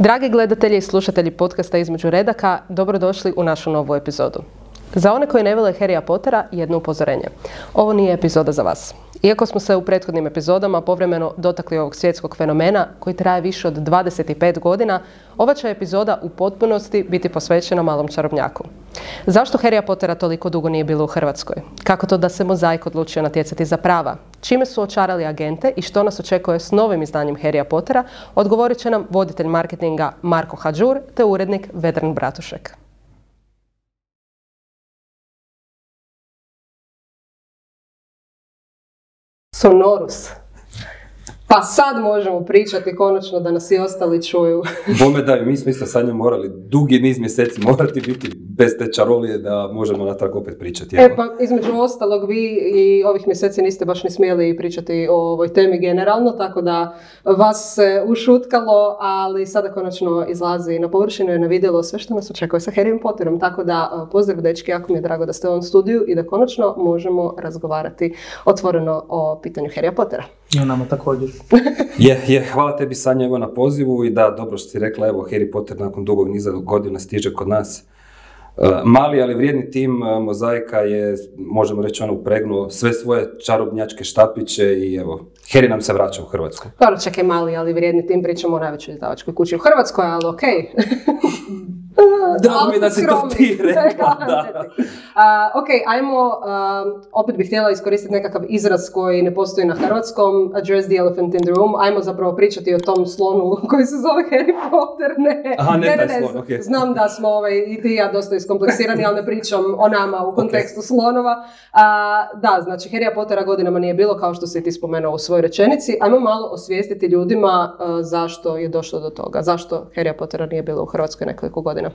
Dragi gledatelji i slušatelji podcasta Između redaka, dobrodošli u našu novu epizodu. Za one koji ne vole Harrya Pottera, jedno upozorenje. Ovo nije epizoda za vas. Iako smo se u prethodnim epizodama povremeno dotakli ovog svjetskog fenomena koji traje više od 25 godina, ova će epizoda u potpunosti biti posvećena malom čarobnjaku. Zašto Harrya Pottera toliko dugo nije bilo u Hrvatskoj? Kako to da se mozaik odlučio natjecati za prava? Čime su očarali agente i što nas očekuje s novim izdanjem Harrya Pottera, odgovorit će nam voditelj marketinga Marko Hadžur te urednik Vedran Bratušek. Sonorus. Pa sad možemo pričati konačno da nas i ostali čuju. Bome da, mi smo isto sa njom morali dugi niz mjeseci morati biti bez te čarolije da možemo natrag opet pričati. E pa između ostalog vi i ovih mjeseci niste baš ni smjeli pričati o ovoj temi generalno, tako da vas se ušutkalo, ali sada konačno izlazi na površinu i na vidjelo sve što nas očekuje sa Harryem Potterom, tako da pozdrav dečki, jako mi je drago da ste u ovom studiju i da konačno možemo razgovarati otvoreno o pitanju Harrya Pottera. I o nama također. je, je, hvala tebi Sanja evo na pozivu i da, dobro što si rekla, evo Harry Potter nakon dugog niza godina stiže kod nas. E, mali, ali vrijedni tim e, Mozaika je, možemo reći, ono upregnuo sve svoje čarobnjačke štapiće i evo, Harry nam se vraća u Hrvatsku. Dobro, čekaj mali, ali vrijedni tim, pričamo o najvećoj izdavačkoj kući u Hrvatskoj, ali okej. Drago mi da si to ti rekla, da. ok, ajmo, opet bih htjela iskoristiti nekakav izraz koji ne postoji na hrvatskom, address the elephant in the room, ajmo zapravo pričati o tom slonu koji se zove Harry Potter, ne. Aha, ne, ne, taj slon, okay. Znam da smo ovaj, i ti ja dosta iskompleksirani, ali ne pričam o nama u kontekstu slonova. da, znači Harry Pottera godinama nije bilo, kao što si ti spomenuo u svojoj rečenici. Ajmo malo osvijestiti ljudima zašto je došlo do toga, zašto Harry Pottera nije bilo u Hrvatskoj nekoliko godina.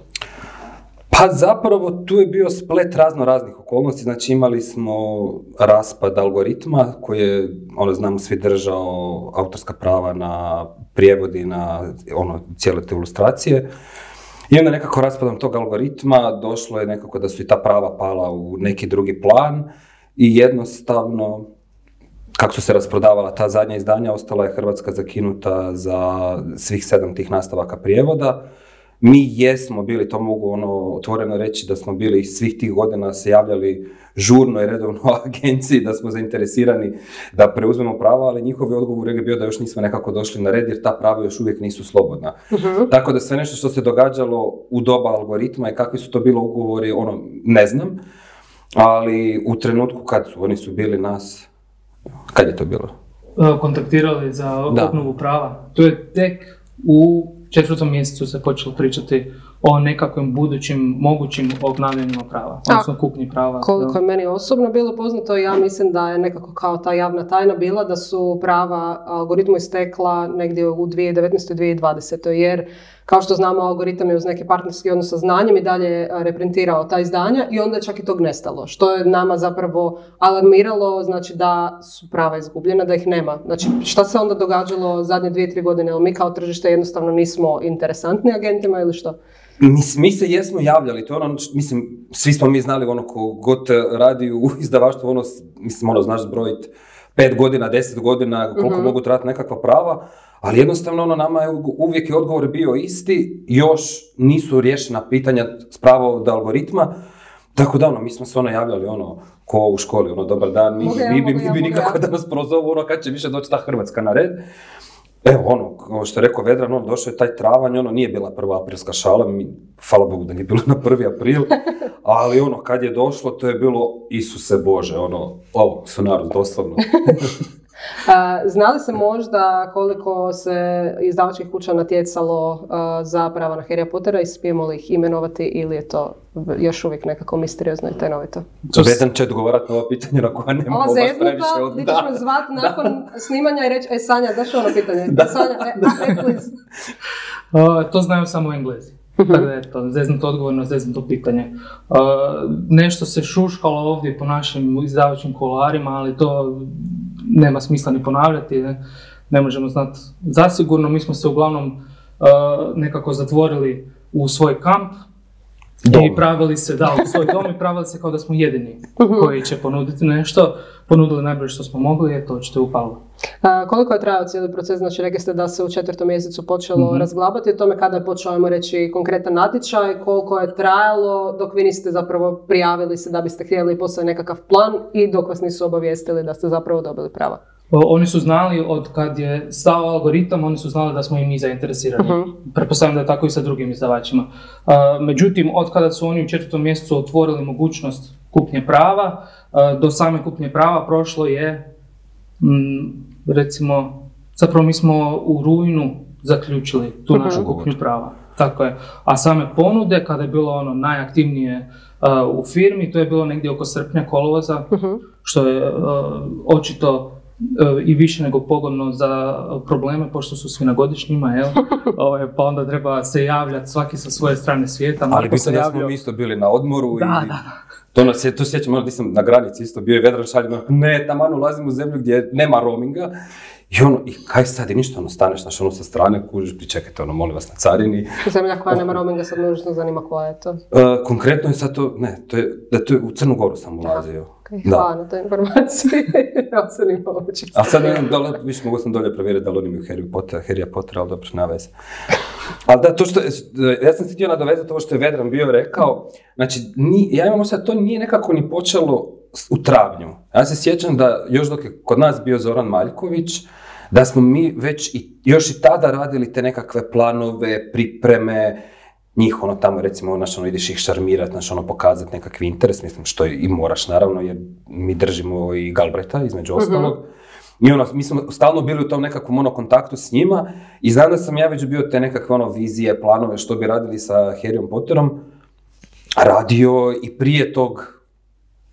Pa zapravo tu je bio splet razno raznih okolnosti, znači imali smo raspad algoritma koji je, ono znamo svi držao autorska prava na prijevodi, na ono, cijele te ilustracije. I onda nekako raspadom tog algoritma došlo je nekako da su i ta prava pala u neki drugi plan i jednostavno kako su se rasprodavala ta zadnja izdanja, ostala je Hrvatska zakinuta za svih sedam tih nastavaka prijevoda. Mi jesmo bili, to mogu ono otvoreno reći, da smo bili svih tih godina se javljali žurno i redovno agenciji, da smo zainteresirani da preuzmemo prava, ali njihov odgovor je bio da još nismo nekako došli na red jer ta prava još uvijek nisu slobodna. uh Tako da sve nešto što se događalo u doba algoritma i kakvi su to bilo ugovori, ono, ne znam, ali u trenutku kad su, oni su bili nas, kad je to bilo? E, kontaktirali za obnovu prava. To je tek u četvrtom mjesecu se počelo pričati o nekakvim budućim mogućim obnavljanjima prava, odnosno kupnji prava. Koliko je meni osobno bilo poznato, ja mislim da je nekako kao ta javna tajna bila da su prava algoritmu istekla negdje u 2019. i 2020. jer kao što znamo, algoritam je uz neki partnerski odnos sa znanjem i dalje reprintirao ta izdanja i onda je čak i tog nestalo. Što je nama zapravo alarmiralo, znači da su prava izgubljena, da ih nema. Znači šta se onda događalo zadnje dvije, tri godine? Mi kao tržište jednostavno nismo interesantni agentima ili što? Mi, mi se jesmo javljali, to je ono, mislim, svi smo mi znali ono ko god radi u izdavaštvu, ono, mislim, ono, znaš zbrojiti pet godina, deset godina, koliko mhm. mogu trajati nekakva prava, ali jednostavno ono, nama je uvijek je odgovor bio isti, još nisu riješena pitanja s pravo od algoritma, tako da ono, mi smo se ono javljali ono, ko u školi, ono, dobar dan, mi, mi, mi, mi bi nikako da nas prozovu, ono, kad će više doći ta Hrvatska na red. Evo, ono, što je rekao Vedran, ono, došao je taj travanj, ono, nije bila prva aprilska šala, mi, hvala Bogu da nije bilo na prvi april, ali ono, kad je došlo, to je bilo Isuse Bože, ono, ovo, narod, doslovno. Zna li se možda koliko se izdavačkih kuća natjecalo za prava na Harry Pottera i smijemo li ih imenovati ili je to još uvijek nekako misteriozno i tajnovito? Vedan će odgovarati na ovo pitanje na koja ne mogu baš previše od... Ti ćeš me zvati nakon snimanja i reći, e Sanja, daš ono pitanje? Da. Sanja, e, e, please. to znaju samo englezi. Mhm. Tako da je to zeznuto odgovor na zeznuto pitanje. Uh, nešto se šuškalo ovdje po našim izdavačkim kolarima, ali to nema smisla ni ponavljati, ne, ne možemo znati zasigurno. Mi smo se uglavnom uh, nekako zatvorili u svoj kamp Dom. I pravili se, da, u svoj dom i pravili se kao da smo jedini Mhm. koji će ponuditi nešto. Ponudili najbolje što smo mogli, eto, očito je upalo. A, koliko je trajao cijeli proces? Znači, rekli ste da se u četvrtom mjesecu počelo Mhm. razglabati o tome kada je počeo, ajmo reći, konkretan natječaj, koliko je trajalo dok vi niste zapravo prijavili se da biste htjeli postoji nekakav plan i dok vas nisu obavijestili da ste zapravo dobili prava. Oni su znali od kad je stao algoritam, oni su znali da smo i mi zainteresirani. Pretpostavljam da je tako i sa drugim izdavačima. Međutim, od kada su oni u četvrtom mjesecu otvorili mogućnost kupnje prava, do same kupnje prava prošlo je, recimo, zapravo mi smo u rujnu zaključili tu Mhm. našu kupnju prava. Tako je. A same ponude, kada je bilo ono najaktivnije u firmi, to je bilo negdje oko srpnja, kolovoza, što je očito i više nego pogodno za probleme, pošto su svi na godišnjima, jel? Ovaj, pa onda treba se javljati svaki sa svoje strane svijeta. Ali Marko se mislim da smo mi isto bili na odmoru Da, i da, to nas je, to sjećam, ono, di sam na granici isto bio je Vedran šalje, ono, ne, taman ulazim u zemlju gdje nema roaminga. I ono, i kaj sad, i ništa, ono, staneš, znaš, ono, sa strane, kužiš, pričekajte, ono, molim vas, na carini. Zemlja koja nema roaminga, sad me užasno zanima koja je to. E, konkretno je sad to, ne, to je, da to je u Crnu Goru sam ulazio. Okay, Da. Hvala na toj informaciji. ja nima uopće. A sad ne znam, dole, više mogu sam dolje provjeriti da li oni imaju Harry Potter, Harry Potter, ali dobro, nema veze. Ali da, to što, ja sam se htio nadovezati ovo što je Vedran bio rekao, znači, ni, ja imam sad, to nije nekako ni počelo u travnju. Ja se sjećam da još dok je kod nas bio Zoran Maljković, da smo mi već i, još i tada radili te nekakve planove, pripreme, njih ono tamo recimo, znaš, ono, ideš ih šarmirat, znaš, ono, pokazati nekakvi interes, mislim, što i moraš naravno, jer mi držimo i Galbreta, između ostalog. I ono, mi smo stalno bili u tom nekakvom ono kontaktu s njima i znam da sam ja već bio te nekakve ono vizije, planove što bi radili sa Harryom Potterom radio i prije tog,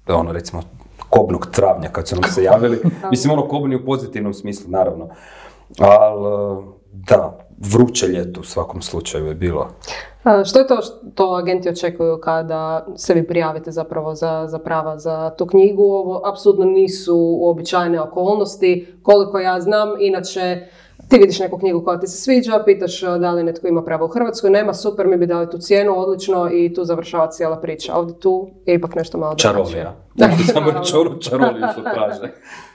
ono recimo, kobnog travnja kad su nam se javili. Mislim ono kobni u pozitivnom smislu, naravno. Ali, da, vruće ljeto u svakom slučaju je bilo. A, Što je to što agenti očekuju kada se vi prijavite zapravo za, za prava za tu knjigu? Ovo apsolutno nisu uobičajene okolnosti. Koliko ja znam, inače ti vidiš neku knjigu koja ti se sviđa, pitaš a, da li netko ima pravo u Hrvatskoj, nema, super, mi bi dali tu cijenu, odlično i tu završava cijela priča. Ovdje tu je ipak nešto malo. Čarolija. Da, samo čaroliju su traže.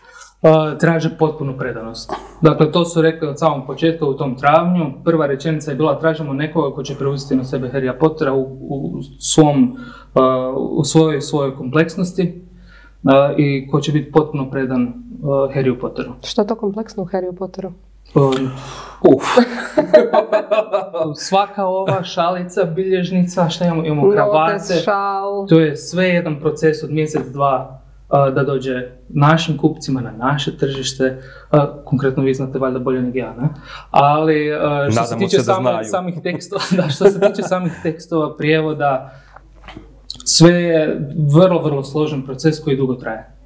Traže potpunu predanost. Dakle, to su rekli od samog početka u tom travnju. Prva rečenica je bila tražimo nekoga ko će preuzeti na sebe Harrya Pottera u, u svom, u svojoj, svojoj kompleksnosti i ko će biti potpuno predan Harryu Potteru. Što je to kompleksno u Harry Potteru? Um, Uf. svaka ova šalica, bilježnica, šta imamo? Imamo kravate. To je sve jedan proces od mjesec, dva da dođe našim kupcima na naše tržište. Konkretno vi znate valjda bolje nego ja, ne? Ali što se Nadamo tiče se samo- znaju. samih tekstova, da, što se tiče samih tekstova, prijevoda, sve je vrlo, vrlo složen proces koji dugo traje.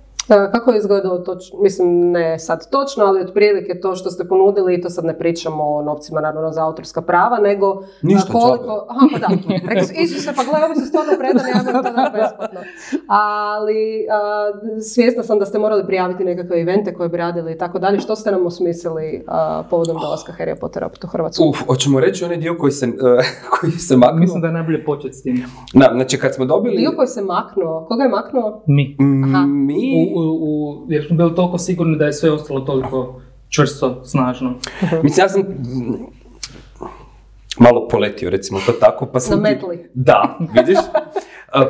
Kako je izgledalo točno, mislim ne sad točno, ali otprilike to što ste ponudili i to sad ne pričamo o novcima naravno za autorska prava, nego Ništa, koliko... Aha, pa da, rekli su, Isuse, pa gledaj, ovi su stvarno predani, ja to da besplatno. Ali a, svjesna sam da ste morali prijaviti nekakve evente koje bi radili i tako dalje. Što ste nam osmislili a, povodom dolaska Harry Pottera u Hrvatsku? Uf, hoćemo reći onaj dio koji se, eh, koji se maknuo. Mislim da je najbolje početi s tim. Da, znači kad smo dobili... Dio koji se maknuo, koga je maknuo? Mi. Aha. Mi... U, u, jer smo bili toliko sigurni da je sve ostalo toliko čvrsto, snažno. Mislim, ja sam malo poletio, recimo to tako, pa sam... Ti-. Da, vidiš?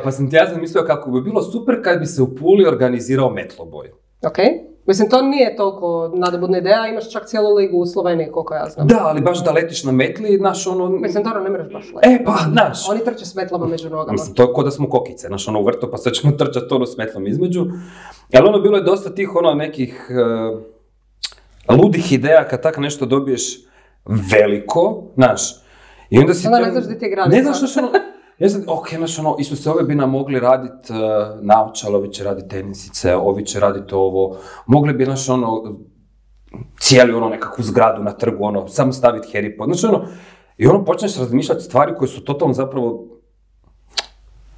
Pa sam ti ja zamislio kako bi bilo super kad bi se u Puli organizirao metloboj. Ok. Mislim, to nije toliko nadobudna ideja, imaš čak cijelu ligu u Sloveniji, koliko ja znam. Da, ali baš da letiš na metli, znaš, ono... Mislim, dobro, ne moraš baš letiti. E, pa, znaš. Oni trče s metlama među nogama. Mislim, to je kao da smo kokice, znaš, ono u vrtu, pa sad ćemo trčati ono s metlom između. Ali ono, bilo je dosta tih, ono, nekih eh, ludih ideja kad tak nešto dobiješ veliko, znaš. I onda si... Onda ne znaš di ti je. Ne znaš, znaš, ono... Ja sam, ok, znaš, ono, Isuse, ove bi nam mogli radit uh, naočale, ovi će radit tenisice, ovi će radit ovo, mogli bi, znaš, ono, cijeli, ono, nekakvu zgradu na trgu, ono, samo staviti Harry Potter, znači, ono, i ono, počneš razmišljati stvari koje su totalno zapravo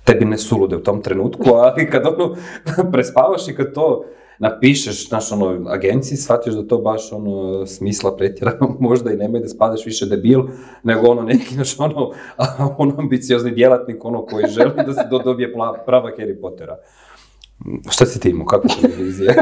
tebi ne sulude u tom trenutku, ali kad ono prespavaš i kad to napišeš naš ono agenciji, shvatiš da to baš ono smisla pretjerano možda i nema da spadaš više debil, nego ono neki naš ono, ono ambiciozni djelatnik ono koji želi da se do, dobije prava Harry Pottera. Šta si ti imao, kakva televizija?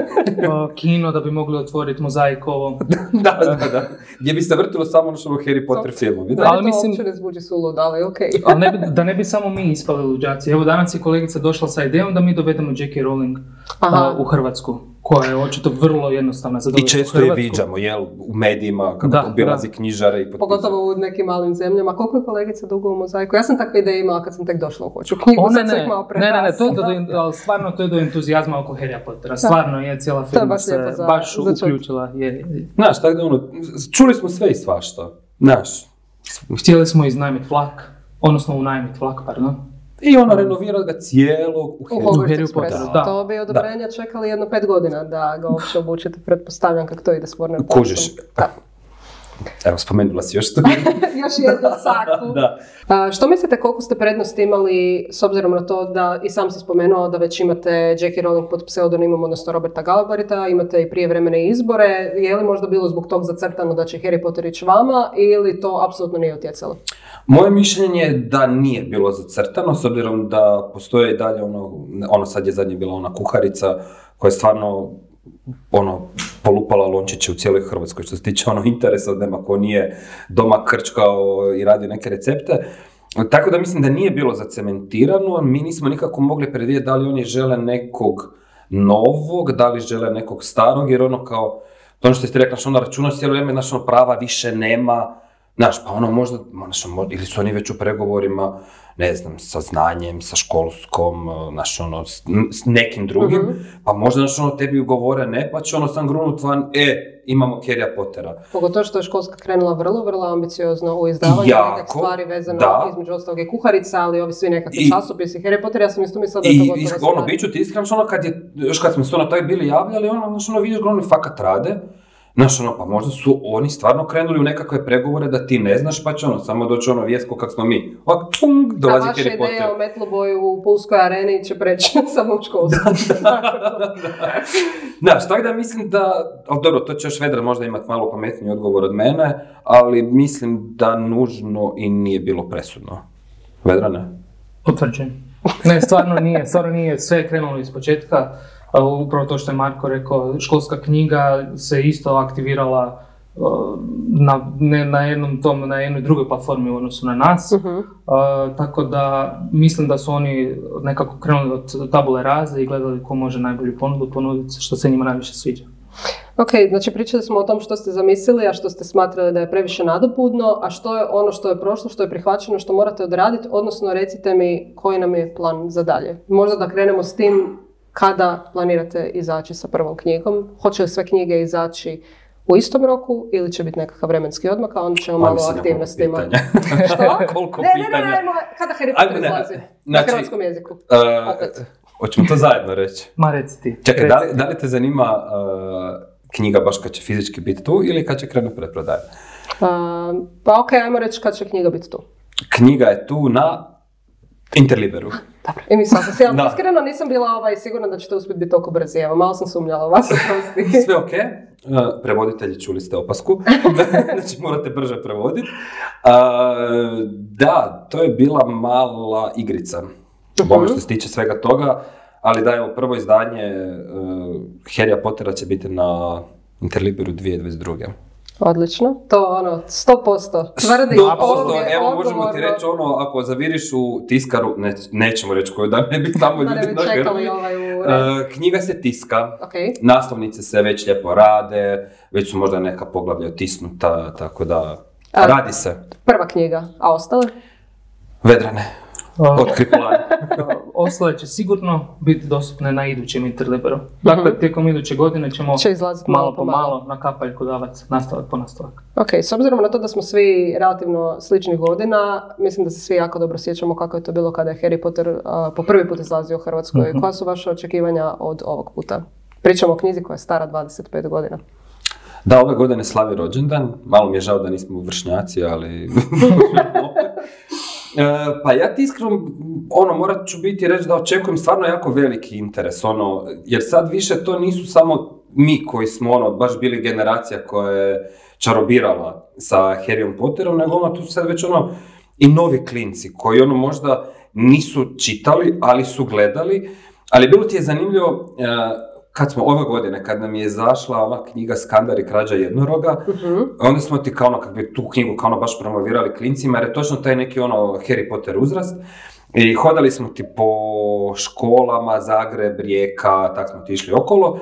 Pa, kino da bi mogli otvoriti mozaikovo. da, da, da. Gdje bi se vrtilo samo ono što ono Harry Potter filmovi. Da. Da, Ali to mislim- uopće ne zvuči suludo, ali okej. Ali ne bi, da ne bi samo mi ispali luđaci. Evo danas je kolegica došla sa idejom da mi dovedemo J.K. Rowling Aha. u Hrvatsku, koja je očito vrlo jednostavna za I često je viđamo, jel, u medijima, kako Da, obilazi knjižare i potpisa. Pogotovo u nekim malim zemljama. Koliko je kolegica dugo u mozaiku? Ja sam takve ideje imala kad sam tek došla u hoću knjigu, sad sam ne, ih malo ne, ne, ne, to je do, ali stvarno to je do entuzijazma oko Harry Pottera. Stvarno je cijela je firma baš se za- baš za uključila. Je, Znaš, tako da ono, čuli smo sve i svašta. Znaš, Htjeli smo iznajmiti vlak, odnosno unajmiti vlak, pardon. I ono renovira ga cijelog u U Harry Hogwarts Harry Expressu. Potteru, da. To bi odobrenja čekali jedno pet godina da ga uopće obučite. Pretpostavljam kako to ide s Warner Kužiš. Evo, spomenula si još to. Još jednu saku. da. A, što mislite koliko ste prednosti imali s obzirom na to da i sam si spomenuo da već imate J.K. Rowling pod pseudonimom, odnosno Roberta Galbarita, imate i prijevremene izbore, je li možda bilo zbog tog zacrtano da će Harry Potter ići vama ili to apsolutno nije utjecalo? Moje mišljenje je da nije bilo zacrtano, s obzirom da postoje i dalje ono, ono sad je zadnje bila ona kuharica koja je stvarno ono, polupala lončiće u cijeloj Hrvatskoj. Što se tiče ono interesa, nema ko nije doma krčkao i radio neke recepte. Tako da mislim da nije bilo zacementirano, mi nismo nikako mogli predvidjeti da li oni žele nekog novog, da li žele nekog starog, jer ono kao, to ono što ste rekli, ono računaš cijelo vrijeme, znaš, ono prava više nema, Znaš, pa ono možda, znaš, ono, ili su oni već u pregovorima, ne znam, sa znanjem, sa školskom, eh, znaš, ono, s, s nekim drugim, Mhm. pa možda, znaš, ono, tebi ugovore ne, pa će ono sam grunut van, e, imamo Kerija Pottera. Pogotovo što je školska krenula vrlo, vrlo ambiciozno u izdavanju Jako, nekih stvari vezano da. između ostalog i kuharica, ali ovi svi nekakvi I- časopisi. Harry Potter, ja sam isto mislila da je to I, gotovo stvar. ono, bit ću ti iskren, ono, kad je, još kad smo se ono tak bili javljali, ono, znaš, ono, vidiš, ono, fakat rade, Znaš, ono, pa možda su oni stvarno krenuli u nekakve pregovore da ti ne znaš, pa će ono, samo doći ono vijest ko kak smo mi. Ovak, pung, A dolazi vaša Harry Potter. ideja o Metloboju u Pulskoj areni će preći samo u školsku. Znaš, tako da mislim da, ali dobro, to će još Vedra možda imati malo pametniji odgovor od mene, ali mislim da nužno i nije bilo presudno. Vedra ne? Potvrđujem. Ne, stvarno nije, stvarno nije. Sve je krenulo iz početka. A, Upravo to što je Marko rekao, školska knjiga se isto aktivirala a, na, ne, na jednom tom, na jednoj drugoj platformi u odnosu na nas. Mhm. A, tako da mislim da su oni nekako krenuli od tabule raze i gledali ko može najbolju ponudu ponuditi što se njima najviše sviđa. Ok, znači pričali smo o tom što ste zamislili, a što ste smatrali da je previše nadopudno, a što je ono što je prošlo, što je prihvaćeno, što morate odraditi, odnosno recite mi koji nam je plan za dalje. Možda da krenemo s tim kada planirate izaći sa prvom knjigom, hoće li sve knjige izaći u istom roku ili će biti nekakav vremenski odmak, a onda ćemo malo aktivnostima. Što? Koliko Ne, ne, ne, ne, kada Harry Potter izlazi? Na znači- hrvatskom jeziku. Uh, hoćemo to zajedno reći. Ma reci ti. Čekaj, da li, da li te zanima uh, knjiga baš kad će fizički biti tu ili kad će krenuti preprodaje? A, pa ok, ajmo reći kad će knjiga biti tu. Knjiga je tu na Interliberu. Dobro. I mislim, sam se, ja iskreno nisam bila ovaj, sigurna da ćete uspjeti biti toliko brzi. Evo, malo sam sumnjala vas. Sve ok, Uh, prevoditelji čuli ste opasku, znači morate brže prevoditi. Uh, da, to je bila mala igrica, Bome što se tiče svega toga, ali da, evo, prvo izdanje uh, Harry Pottera će biti na Interliberu 2022. Odlično. To ono, 100%. Tvrdi, 100%, ovdje, evo možemo ti reći ono, ako zaviriš u tiskaru, ne, nećemo reći koju da ne bi tamo ljudi bi nagrali. ovaj u red. Uh, knjiga se tiska, Ok. naslovnice se već lijepo rade, već su možda neka poglavlja otisnuta, tako da A- radi se. Prva knjiga, a ostale? Vedrane. Ostale će sigurno biti dostupne na idućem Interliberu. Dakle, tijekom iduće godine ćemo Će malo po malo na kapaljku davati nastavak po nastavak. Ok, s obzirom na to da smo svi relativno sličnih godina, mislim da se svi jako dobro sjećamo kako je to bilo kada je Harry Potter po prvi put izlazio u Hrvatskoj. Mhm. Koja su vaše očekivanja od ovog puta? Pričamo o knjizi koja je stara 25 godina. Da, ove godine slavi rođendan, malo mi je žao da nismo vršnjaci, ali... pa ja ti iskreno, ono, morat ću biti reći da očekujem stvarno jako veliki interes, ono, jer sad više to nisu samo mi koji smo, ono, baš bili generacija koja je čarobirala sa Harryom Potterom, nego ono, tu sad već ono, i novi klinci koji ono možda nisu čitali, ali su gledali, ali bilo ti je zanimljivo, e, kad smo ove godine, kad nam je izašla ona knjiga Skandar i krađa jednoroga, uh onda smo ti kao ono, kad bi tu knjigu kao ono baš promovirali klincima, jer je točno taj neki ono Harry Potter uzrast. I hodali smo ti po školama, Zagreb, Rijeka, tak smo ti išli okolo.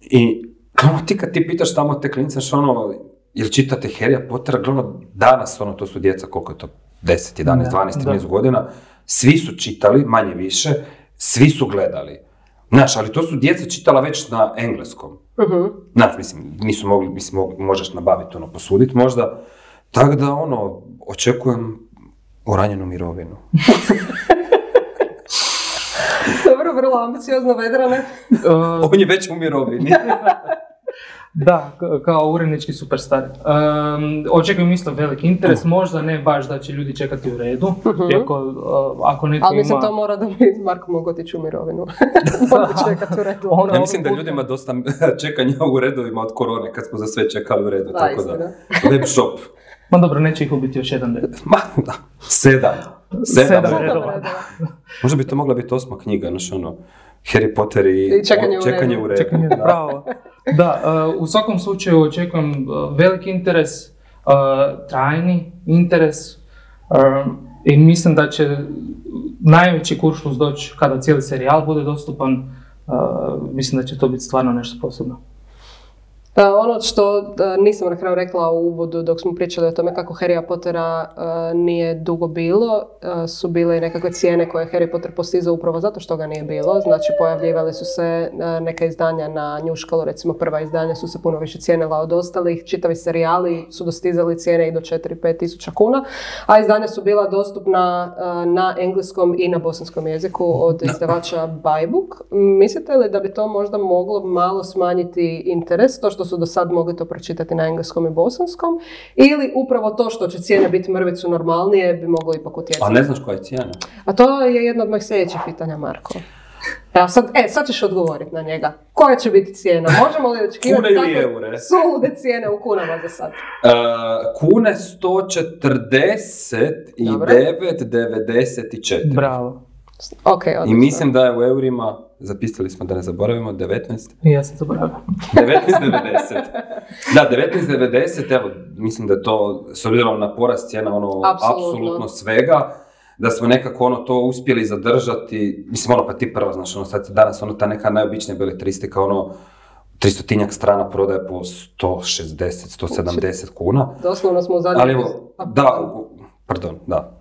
I kao ti kad ti pitaš tamo te klince, ono, jel čitate Harry Pottera, glavno danas, ono, to su djeca, koliko je to, 10, 11, 12, 13 godina, svi su čitali, manje više, svi su gledali. Znaš, ali to su djeca čitala već na engleskom. Uh-huh. Znaš, mislim, nisu mogli, mislim, možeš nabaviti, ono, posuditi možda. Tako da, ono, očekujem uranjenu mirovinu. Dobro, vrlo ambiciozno vedrane. On je već u mirovini. Da, kao urednički superstar. Um, očekujem isto velik interes, možda ne baš da će ljudi čekati u redu, uh iako uh, ako netko Ali mislim to mora da bi Marko mogao otići u mirovinu. Mora čekati u redu. ja mislim da ljudima dosta čekanja u redovima od korone, kad smo za sve čekali u redu, da, tako da. Web shop. Ma dobro, neće ih ubiti još jedan red. Ma, da, sedam. Sedam, sedam redova. Možda bi to mogla biti osma knjiga, znaš ono, Harry Potter i, I čekanje, u čekanje u redu. Čekanje, da. Da, uh, u svakom slučaju očekujem uh, veliki interes, uh, trajni interes i mislim da će najveći kuršlus doći kada cijeli serijal bude dostupan. Mislim da će to biti stvarno nešto posebno. Pa ono što nisam na kraju rekla u uvodu dok smo pričali o tome kako Harry Pottera uh, nije dugo bilo, uh, su bile i nekakve cijene koje Harry Potter postizao upravo zato što ga nije bilo. Znači pojavljivali su se neka izdanja na njuškalu, recimo prva izdanja su se puno više cijenila od ostalih, čitavi serijali su dostizali cijene i do 4-5 tisuća kuna, a izdanja su bila dostupna na engleskom i na bosanskom jeziku od izdavača Bajbook. Mislite li da bi to možda moglo malo smanjiti interes, to što što su do sad mogli to pročitati na engleskom i bosanskom, ili upravo to što će cijene biti mrvicu normalnije bi moglo ipak utjecati. A ne znaš koja je cijena? A to je jedno od mojih sljedećih pitanja, Marko. Evo sad, e, sad ćeš odgovoriti na njega. Koja će biti cijena? Možemo li očekivati Kune ili eure? Sulude cijene u kunama za sad. Uh, kune 149,94. Bravo. Ok, I mislim da je u eurima zapisali smo da ne zaboravimo, 19? Ja sam zaboravio. 19.90. Da, 19.90, evo, mislim da je to, s obzirom na porast cijena, ono, apsolutno svega, da smo nekako ono to uspjeli zadržati, mislim ono pa ti prvo, znaš, ono sad danas ono ta neka najobičnija beletristika, ono, 300 tinjak strana prodaje po 160, 170 kuna. Doslovno smo u zadnjem... Ali evo, da, Pardon, da.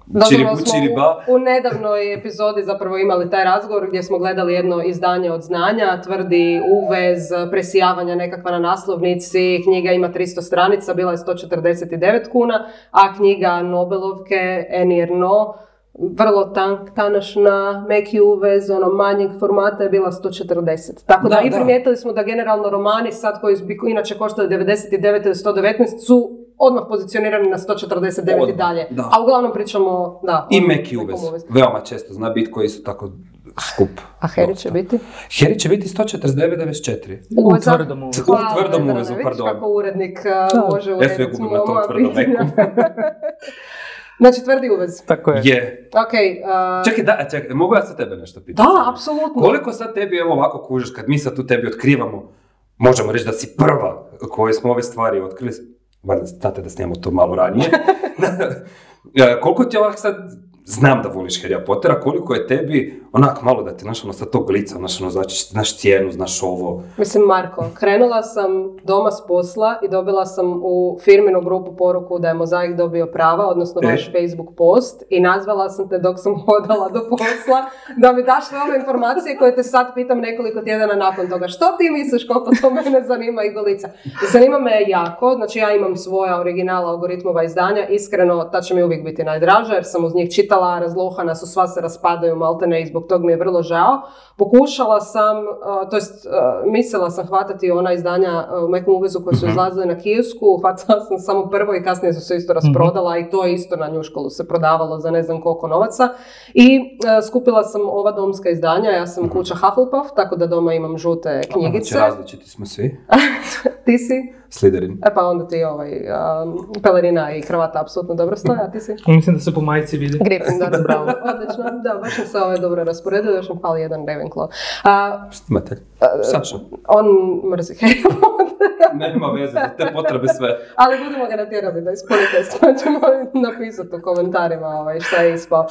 U, u nedavnoj epizodi zapravo imali taj razgovor gdje smo gledali jedno izdanje od znanja, tvrdi uvez, presijavanja nekakva na naslovnici, knjiga ima 300 stranica, bila je 149 kuna, a knjiga Nobelovke, Enir No, vrlo tank, tanašna, meki uvez, ono manjeg formata je bila 140. Tako da, i primijetili smo da generalno romani sad koji bi inače koštali 99 ili 119 su odmah pozicionirani na 149 i dalje. A uglavnom pričamo, da. I meki uvez. Veoma često zna biti koji su tako skup. A Heri će biti? Heri će biti 149,94. U tvrdom uvezu. U tvrdom uvezu, pardon. kako urednik uh, može urediti. Ja gubim na tom tvrdom meku. Znači, tvrdi uvez. Tako je. Je. Ok. Uh... Čekaj, da, čekaj, mogu ja sa tebe nešto pitati? Da, apsolutno. Koliko sad tebi, evo ovako kužiš, kad mi sad tu tebi otkrivamo, možemo reći da si prva koje smo ove stvari otkrili, valjda znate da snijemo to malo ranije. E, koliko ti ovak sad znam da voliš Harry Pottera, koliko je tebi onak malo da ti, znaš, ono, sa tog lica, znaš, ono, znači, znaš cijenu, znaš ovo. Mislim, Marko, krenula sam doma s posla i dobila sam u firminu grupu poruku da je Mozaik dobio prava, odnosno e. vaš Facebook post i nazvala sam te dok sam hodala do posla da mi daš sve ove informacije koje te sad pitam nekoliko tjedana nakon toga. Što ti misliš koliko to mene zanima i golica? Zanima me jako, znači ja imam svoja originala algoritmova izdanja, iskreno ta će mi uvijek biti najdraža jer sam uz njih čitala, razlohana su, sva se raspadaju maltene i zbog zbog toga mi je vrlo žao. Pokušala sam, uh, to jest uh, mislila sam hvatati ona izdanja uh, u Mekom uvezu koje su Mhm. izlazile na Kijevsku, hvatala sam samo prvo i kasnije su se isto rasprodala i to je isto na njuškolu se prodavalo za ne znam koliko novaca. I skupila sam ova domska izdanja, ja sam kuća Hufflepuff, tako da doma imam žute knjigice. Znači, različiti smo svi. Ti si? Slytherin. E pa onda ti ovaj, um, pelerina i kravata apsolutno dobro stoje, a ti si? Mislim da se po majici vidi. Gryffindor, bravo. Odlično, da, baš sam se ovaj dobro rasporedio, još mi fali jedan Ravenclaw. A, Štimatelj. Saša. on mrzi Harry Pottera, Nema veze, za te potrebe sve. ali budemo ga natjerali da ispuni test, pa ćemo napisati u komentarima ovaj, šta je ispao.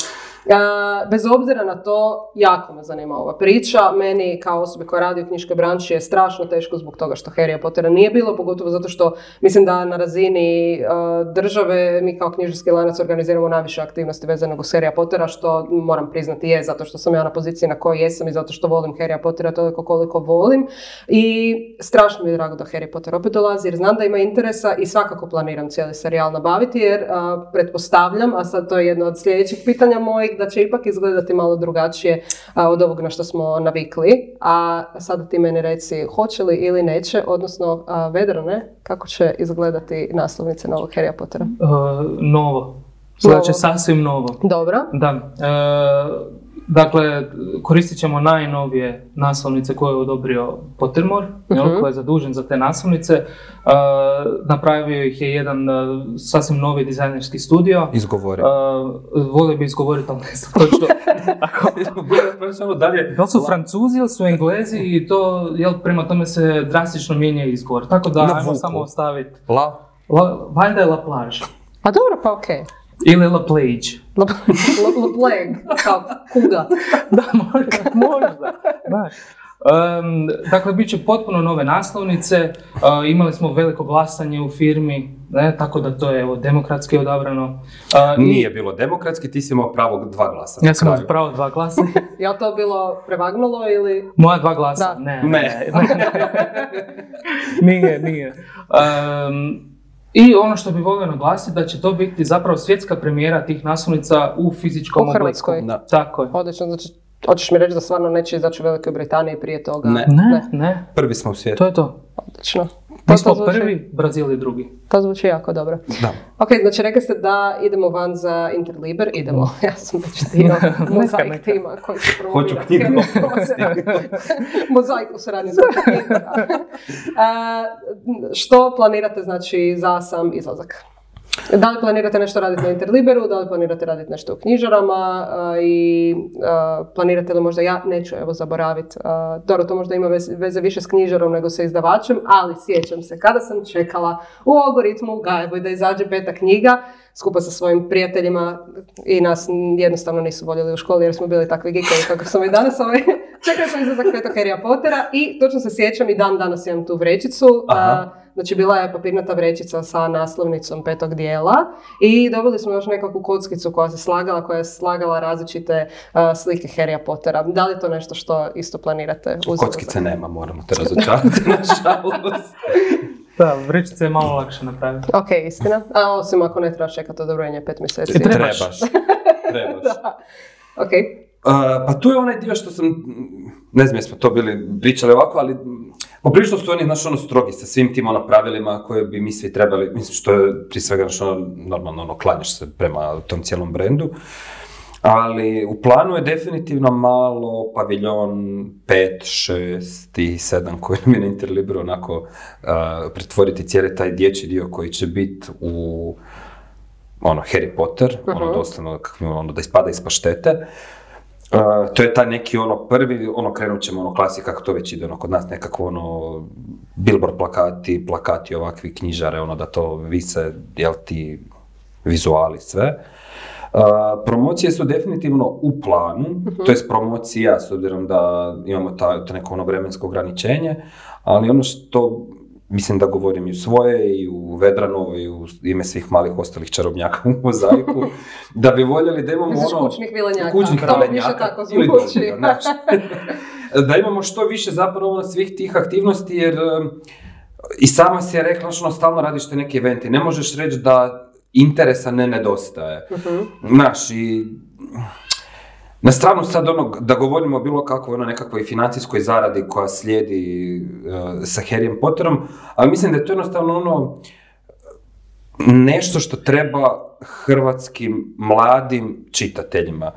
A, bez obzira na to, jako me zanima ova priča. Meni kao osobi koja radi u knjiškoj branši je strašno teško zbog toga što Harry Pottera nije bilo, pogotovo zato što mislim da na razini a, države mi kao knjižarski lanac organiziramo najviše aktivnosti vezano uz Harry Pottera, što moram priznati je zato što sam ja na poziciji na kojoj jesam i zato što volim Harry Pottera toliko koliko volim. I strašno mi je drago da Harry Potter opet dolazi jer znam da ima interesa i svakako planiram cijeli serijal nabaviti jer a, pretpostavljam, a sad to je jedno od sljedećih pitanja mojih, da će ipak izgledati malo drugačije a, od ovog na što smo navikli. A sada ti meni reci hoće li ili neće, odnosno a, Vedro ne, kako će izgledati naslovnice novog Harry Pottera. Uh, novo. Znači Novo. sasvim novo. Dobro. Da. E, dakle, koristit ćemo najnovije naslovnice koje je odobrio Pottermore, jel, Mhm. koji je zadužen za te naslovnice. E, napravio ih je jedan e, sasvim novi dizajnerski studio. Izgovori. E, volio bi izgovoriti, ali ne znam točno. Dalje. Da li su francuzi ili su englezi i to, jel, prema tome se drastično mijenja izgovor. Tako da, Na ajmo samo ostaviti. La. La, valjda je La Plage. A dobro, pa okej. Ili La Plage. La, la, la plague, kao kuga. Da, možda, možda. Znaš. Em, dakle, bit će potpuno nove naslovnice, Uh, imali smo veliko glasanje u firmi, ne, tako da to je evo, demokratski odabrano. Uh, i Nije bilo demokratski, ti si imao pravo dva glasa. Ja sam imao pravo dva glasa. Je li to bilo prevagnulo ili... Moja dva glasa? Da. Ne. Ne. nije, nije. Em, I ono što bih volio naglasiti da će to biti zapravo svjetska premijera tih naslovnica u fizičkom U Hrvatskoj. obliku. Da. Tako je. Odlično, znači, hoćeš mi reći da stvarno neće izaći u Velikoj Britaniji prije toga? Ne. Ne, ne, Prvi smo u svijetu. to je to. Odlično. Mi smo zvuči, prvi, Brazil je drugi. to zvuči jako dobro. Da. Ok, znači rekli ste da idemo van za Interliber, idemo, ja sam već dio mozaik neka. tima koji će Hoću promovirati knjigu. Mozaiku suradnje za knjigu. A, Što planirate znači za sam izlazak? Da li planirate nešto raditi na Interliberu, da li planirate raditi nešto u knjižarama a, i a, planirate li možda, ja neću evo zaboraviti, a, dobro to možda ima veze, više s knjižarom nego sa izdavačem, ali sjećam se kada sam čekala u algoritmu Gajevoj da izađe peta knjiga, skupa sa svojim prijateljima i nas jednostavno nisu voljeli u školi jer smo bili takvi geekovi kako smo i danas ovaj, čekali smo izlazak petog Harrya Pottera i točno se sjećam i dan danas imam tu vrećicu. Aha. Znači bila je papirnata vrećica sa naslovnicom petog dijela i dobili smo još nekakvu kockicu koja se slagala, koja je slagala različite slike Harrya Pottera. Da li je to nešto što isto planirate uzeti? Kockice nema, moramo te razočarati, nažalost. Da, vrećice je malo lakše napraviti. Ok, istina. A osim ako ne trebaš čekati odobrenje pet mjeseci. Trebaš. Trebaš. Trebaš. Ok. Uh, pa tu je onaj dio što sam, ne znam jesmo to bili pričali ovako, ali poprilično su oni, znaš, ono, strogi sa svim tim ono pravilima koje bi mi svi trebali, mislim, što je prije svega, znaš, ono, normalno, ono, klanjaš se prema tom cijelom brendu. Ali u planu je definitivno malo paviljon 5, 6 i 7 koji nam je na Interliberu onako uh, pretvoriti cijeli taj dječji dio koji će biti u ono Harry Potter, ono Mhm. doslovno ono da ispada iz paštete. Uh, to je taj neki ono prvi, ono krenut ćemo ono klasika kako to već ide ono kod nas nekako ono billboard plakati, plakati ovakvi knjižare, ono da to vise, jel ti vizuali sve. Uh, promocije su definitivno u planu, to jest promocija s obzirom da imamo ta, to neko ono vremensko ograničenje, ali ono što mislim da govorim i u svoje i u Vedranovo i u ime svih malih ostalih čarobnjaka u mozaiku, da bi voljeli da imamo Misliš ono... kućnih vilenjaka? Kućnih vilenjaka, tako ili zvuči. znači. da imamo što više zapravo svih tih aktivnosti, jer um, i sama si je rekla, znaš, ono, stalno radiš te neke evente. Ne možeš reći da interesa ne nedostaje. Mhm. Znaš, i Na stranu sad ono, da govorimo o bilo kakvoj ono nekakvoj financijskoj zaradi koja slijedi uh, sa Harryem Potterom, ali mislim da je to jednostavno ono nešto što treba hrvatskim mladim čitateljima.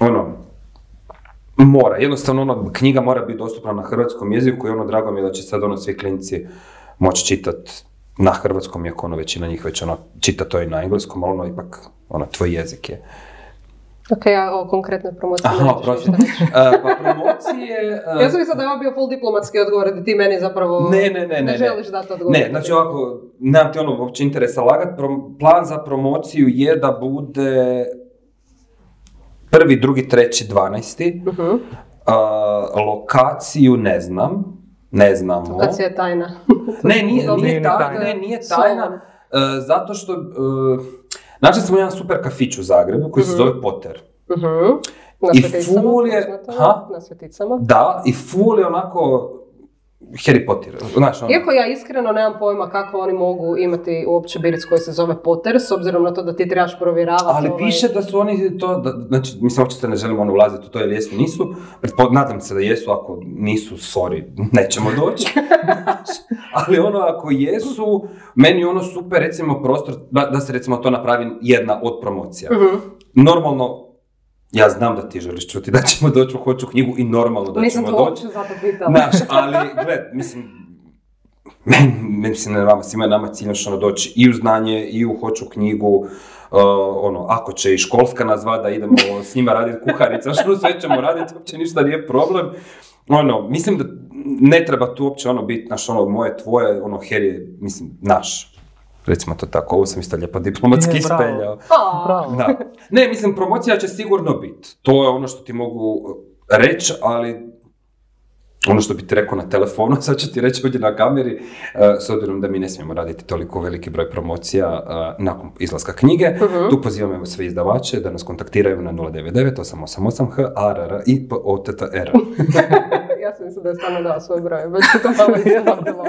Ono, mora, jednostavno ono, knjiga mora biti dostupna na hrvatskom jeziku i ono, drago mi je da će sad ono svi klinci moći čitati na hrvatskom, iako ono većina njih već ono čita to i na engleskom, ali ono ipak, ono, tvoj jezik je. Ok, a o konkretnoj promociji Aha, ne reći. E, pa promocije... e, Ja sam mislila da je ovo bio full diplomatski odgovor, da ti meni zapravo Ne, ne, ne, ne, ne. želiš dati odgovor. Ne, znači ovako, nemam ti ono uopće interesa lagat, Pro- plan za promociju je da bude prvi, drugi, treći, dvanesti. Mhm. A, lokaciju ne znam, ne znamo. Lokacija je tajna. Ne, nije, nije, Nije ni tajna, ne, nije tajna, e, zato što našli smo jedan super kafić u Zagrebu koji se Mhm. zove Potter. Mhm. Na I ful je- ha? Na sveticama. Da, i full je onako Harry Potter, znaš ono. Iako ja iskreno nemam pojma kako oni mogu imati uopće biric koji se zove Potter, s obzirom na to da ti trebaš provjeravati. Ali ovaj- piše da su oni to, da, znači, mislim, uopće se ne želimo ono ulaziti u to, jel jesu, nisu. Nadam se da jesu, ako nisu, sorry, nećemo doći. Ali ono, ako jesu, meni ono super, recimo, prostor, da, da se recimo to napravi jedna od promocija. Mhm. Normalno, ja znam da ti želiš čuti da ćemo doći u Hoću knjigu i normalno da Nisam ćemo to doći. uopće zato pitala. Znaš, ali, gled, mislim, meni, mislim, ne vama, svima je nama ono doći i u znanje, i u hoću knjigu, uh, ono, ako će i školska nazva da idemo s njima raditi kuharica, što sve ćemo raditi, uopće ništa nije problem. Ono, mislim da ne treba tu uopće ono biti, naš ono, moje, tvoje, ono, Harry je, mislim, naš. Recimo to tako, ovo sam isto lijepo diplomatski ispeljao. Da. Ne, mislim, promocija će sigurno biti. To je ono što ti mogu reći, ali ono što bi ti rekao na telefonu, sad ću ti reći ovdje na kameri, eh, s obzirom da mi ne smijemo raditi toliko veliki broj promocija eh, nakon izlaska knjige, Mhm. tu pozivam evo sve izdavače da nas kontaktiraju na 099 888 h ARR i POTTR. ja sam mislila da je stvarno dao svoj broj, već se to malo iznadilo.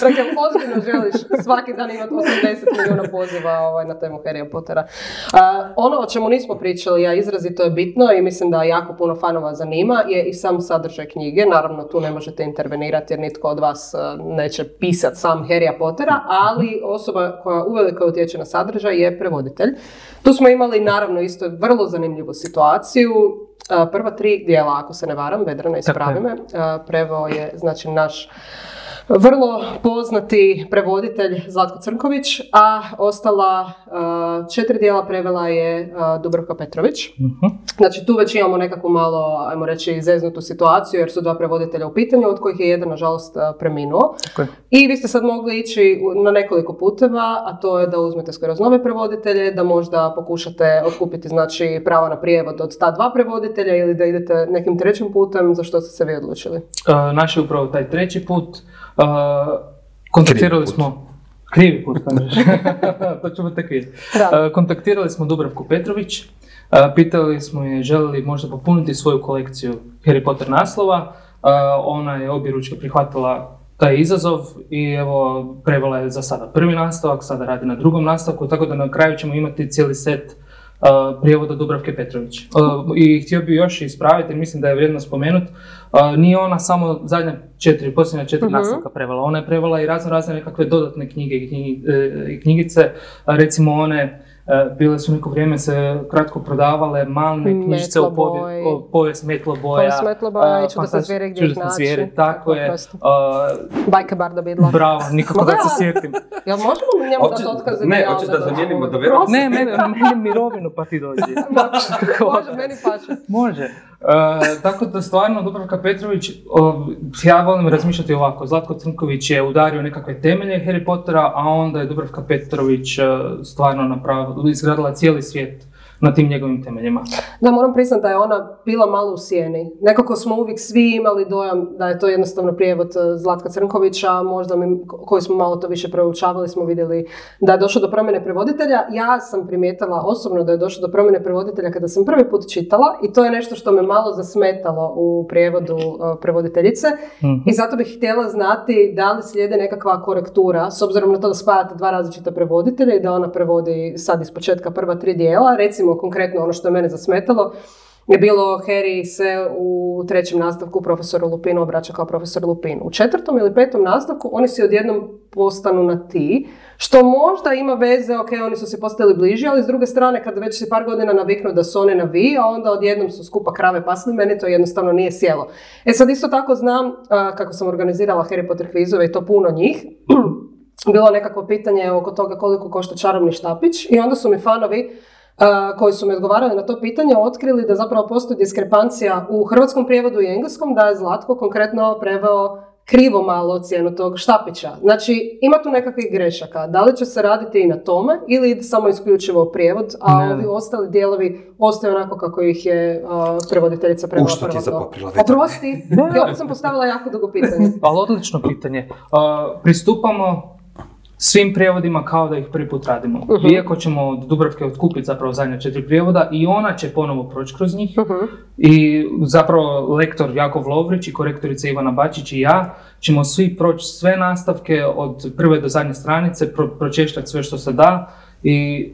Dakle, ozbiljno želiš svaki dan imati 80 milijuna poziva ovaj, na temu Harry Pottera. A, ono o čemu nismo pričali, a izrazito je bitno i mislim da jako puno fanova zanima, je i sam sadržaj knjige. Naravno, tu ne možete intervenirati jer nitko od vas a, neće pisati sam Harry Pottera, ali osoba koja uvelike utječe na sadržaj je prevoditelj. Tu smo imali naravno isto vrlo zanimljivu situaciju. Prva tri dijela, ako se ne varam, Vedrana ispravi me, preveo je znači naš vrlo poznati prevoditelj Zlatko Crnković, a ostala a, četiri dijela prevela je a, Dubravka Petrović. Mhm. Znači tu već imamo nekakvu malo, ajmo reći, izeznutu situaciju jer su dva prevoditelja u pitanju, od kojih je jedan nažalost a, preminuo. I vi ste sad mogli ići na nekoliko puteva, a to je da uzmete skroz nove prevoditelje, da možda pokušate otkupiti znači prava na prijevod od ta dva prevoditelja ili da idete nekim trećim putem, za što ste se vi odlučili? Naš je upravo taj treći put. Uh, kontaktirali smo... Krivi put, kažeš. to ćemo tek vidjeti. Da. Uh, kontaktirali smo Dubravku Petrović. Pitali smo je želi li možda popuniti svoju kolekciju Harry Potter naslova. Ona je obje ručke prihvatila taj izazov i evo prevela je za sada prvi nastavak, sada radi na drugom nastavku, tako da na kraju ćemo imati cijeli set uh, prijevoda Dubravke Petrović. Uh, I htio bih još ispraviti, jer mislim da je vrijedno spomenuti, uh, nije ona samo zadnja četiri, posljednja četiri Mhm. nastavka prevela, ona je prevela i razno razne nekakve dodatne knjige i knjigi- e, knjigice, recimo one e, bile su neko vrijeme se kratko prodavale malne knjižice o, povijest Metloboja. Povijest Metloboja i Čudesne fantastične- zvijere gdje ih naći. zvijere, tako je. Oprosti. A, Bajke Barda Bidla. bravo, nikako da se sjetim. Jel možemo njemu dati otkaze? ne, hoćeš da zamijenimo da vjerojatno- Ne, meni, meni mirovinu pa ti dođi. Može, meni paše. Može. E, tako da stvarno Dubravka Petrović, o, ja volim razmišljati ovako, Zlatko Crnković je udario nekakve temelje Harry Pottera, a onda je Dubravka Petrović e, stvarno napravila, izgradila cijeli svijet na tim njegovim temeljima. Da, moram priznati da je ona bila malo u sjeni. Nekako smo uvijek svi imali dojam da je to jednostavno prijevod e, Zlatka Crnkovića, možda mi, ko- koji smo malo to više proučavali, smo vidjeli da je došlo do promjene prevoditelja. Ja sam primijetila osobno da je došlo do promjene prevoditelja kada sam prvi put čitala i to je nešto što me malo zasmetalo u prijevodu e, prevoditeljice. I zato bih htjela znati da li slijede nekakva korektura, s obzirom na to da spajate dva različita prevoditelja i da ona prevodi sad iz početka prva tri dijela. Recimo, konkretno ono što je mene zasmetalo, je bilo Harry se u trećem nastavku profesoru Lupinu obraća kao profesor Lupin. U četvrtom ili petom nastavku oni se odjednom postanu na ti, što možda ima veze, ok, oni su se postali bliži, ali s druge strane, kad već se par godina naviknu da su one na vi, a onda odjednom su skupa krave pasli, meni to jednostavno nije sjelo. E sad isto tako znam, kako sam organizirala Harry Potter kvizove i to puno njih, bilo nekakvo pitanje oko toga koliko košta čarobni štapić i onda su mi fanovi koji su mi odgovarali na to pitanje otkrili da zapravo postoji diskrepancija u hrvatskom prijevodu i engleskom da je Zlatko konkretno preveo krivo malo cijenu tog štapića. Znači, ima tu nekakvih grešaka. Da li će se raditi i na tome ili samo isključivo prijevod, a ne. ovi ostali dijelovi ostaju onako kako ih je uh, prevoditeljica prevela U što ti je Oprosti, ja sam postavila jako dugo pitanje. Ali odlično pitanje. Uh, pristupamo svim prijevodima kao da ih prvi put radimo. uh Iako ćemo od Dubravke otkupiti zapravo zadnja četiri prijevoda i ona će ponovo proći kroz njih. uh I zapravo lektor Jakov Lovrić i korektorica Ivana Bačić i ja ćemo svi proći sve nastavke od prve do zadnje stranice, pro- pročešljati sve što se da i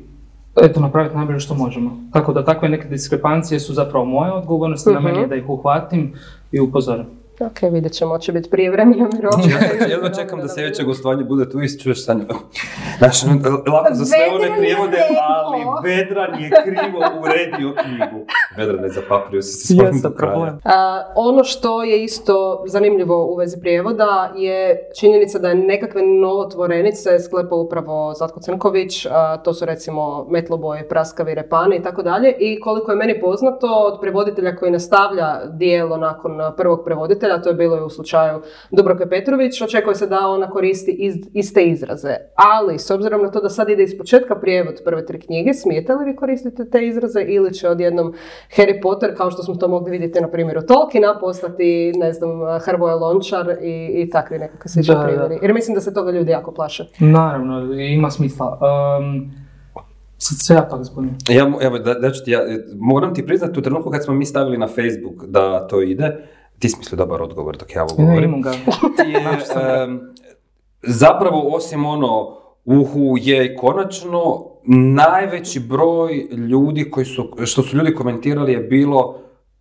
eto, napraviti najbolje što možemo. Tako da takve neke diskrepancije su zapravo moje odgovornosti, uh na meni je da ih uhvatim i upozorim. Ok, vidjet ćemo, će biti prije vremena mirovina. ja jedva čekam da sljedeće gostovanje bude tu i čuješ Sanja. Znaš, lako za sve one prijevode, ali Vedran je krivo uredio knjigu. Vedran je zapaprio se s svojim do kraja. ono što je isto zanimljivo u vezi prijevoda je činjenica da je nekakve novotvorenice sklepao upravo Zlatko Crnković, to su recimo Metloboj, Praskavi, Repani i tako dalje. I koliko je meni poznato, od prevoditelja koji nastavlja dijelo nakon prvog prevoditelja, a to je bilo i u slučaju Dubroke Petrović, očekuje se da ona koristi iz, iste izraze. Ali, s obzirom na to da sad ide iz početka prijevod prve tri knjige, smijete li vi koristiti te izraze ili će odjednom Harry Potter, kao što smo to mogli vidjeti na primjeru Tolkiena, postati, ne znam, Hrvoje Lončar i, i takvi nekakve slični primjeri. Jer mislim da se toga ljudi jako plaše. Naravno, ima smisla. Um, sad se ja pak zbunim. Ja, evo, da, da ću ti, ja, moram ti priznati u trenutku kad smo mi stavili na Facebook da to ide, ti si dobar odgovor dok ja ovo govorim. ga. zapravo, osim ono, uhu, je konačno, najveći broj ljudi koji su, što su ljudi komentirali je bilo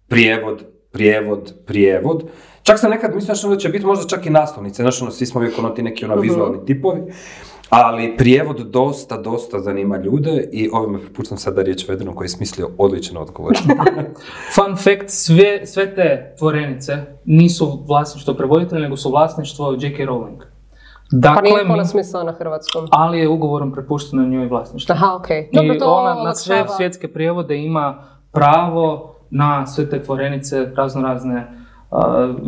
prijevod, prijevod, prijevod. Čak sam nekad mislio da će biti možda čak i naslovnice, znači ono, svi smo uvijek ono ti neki ono mhm. vizualni tipovi. Ali prijevod dosta, dosta zanima ljude i ovime prepuštam sada riječ Vedranu koji je smislio odličan odgovor. Fun fact, sve, sve te tvorenice nisu vlasništvo prevoditelja, nego su vlasništvo J.K. Rowling. Dakle, pa nije ona smisla na hrvatskom. Ali je ugovorom prepušteno njoj vlasništvo. Aha, okej. Okay. I to ona na sve svjetske prijevode ima pravo na sve te tvorenice, razno razne uh,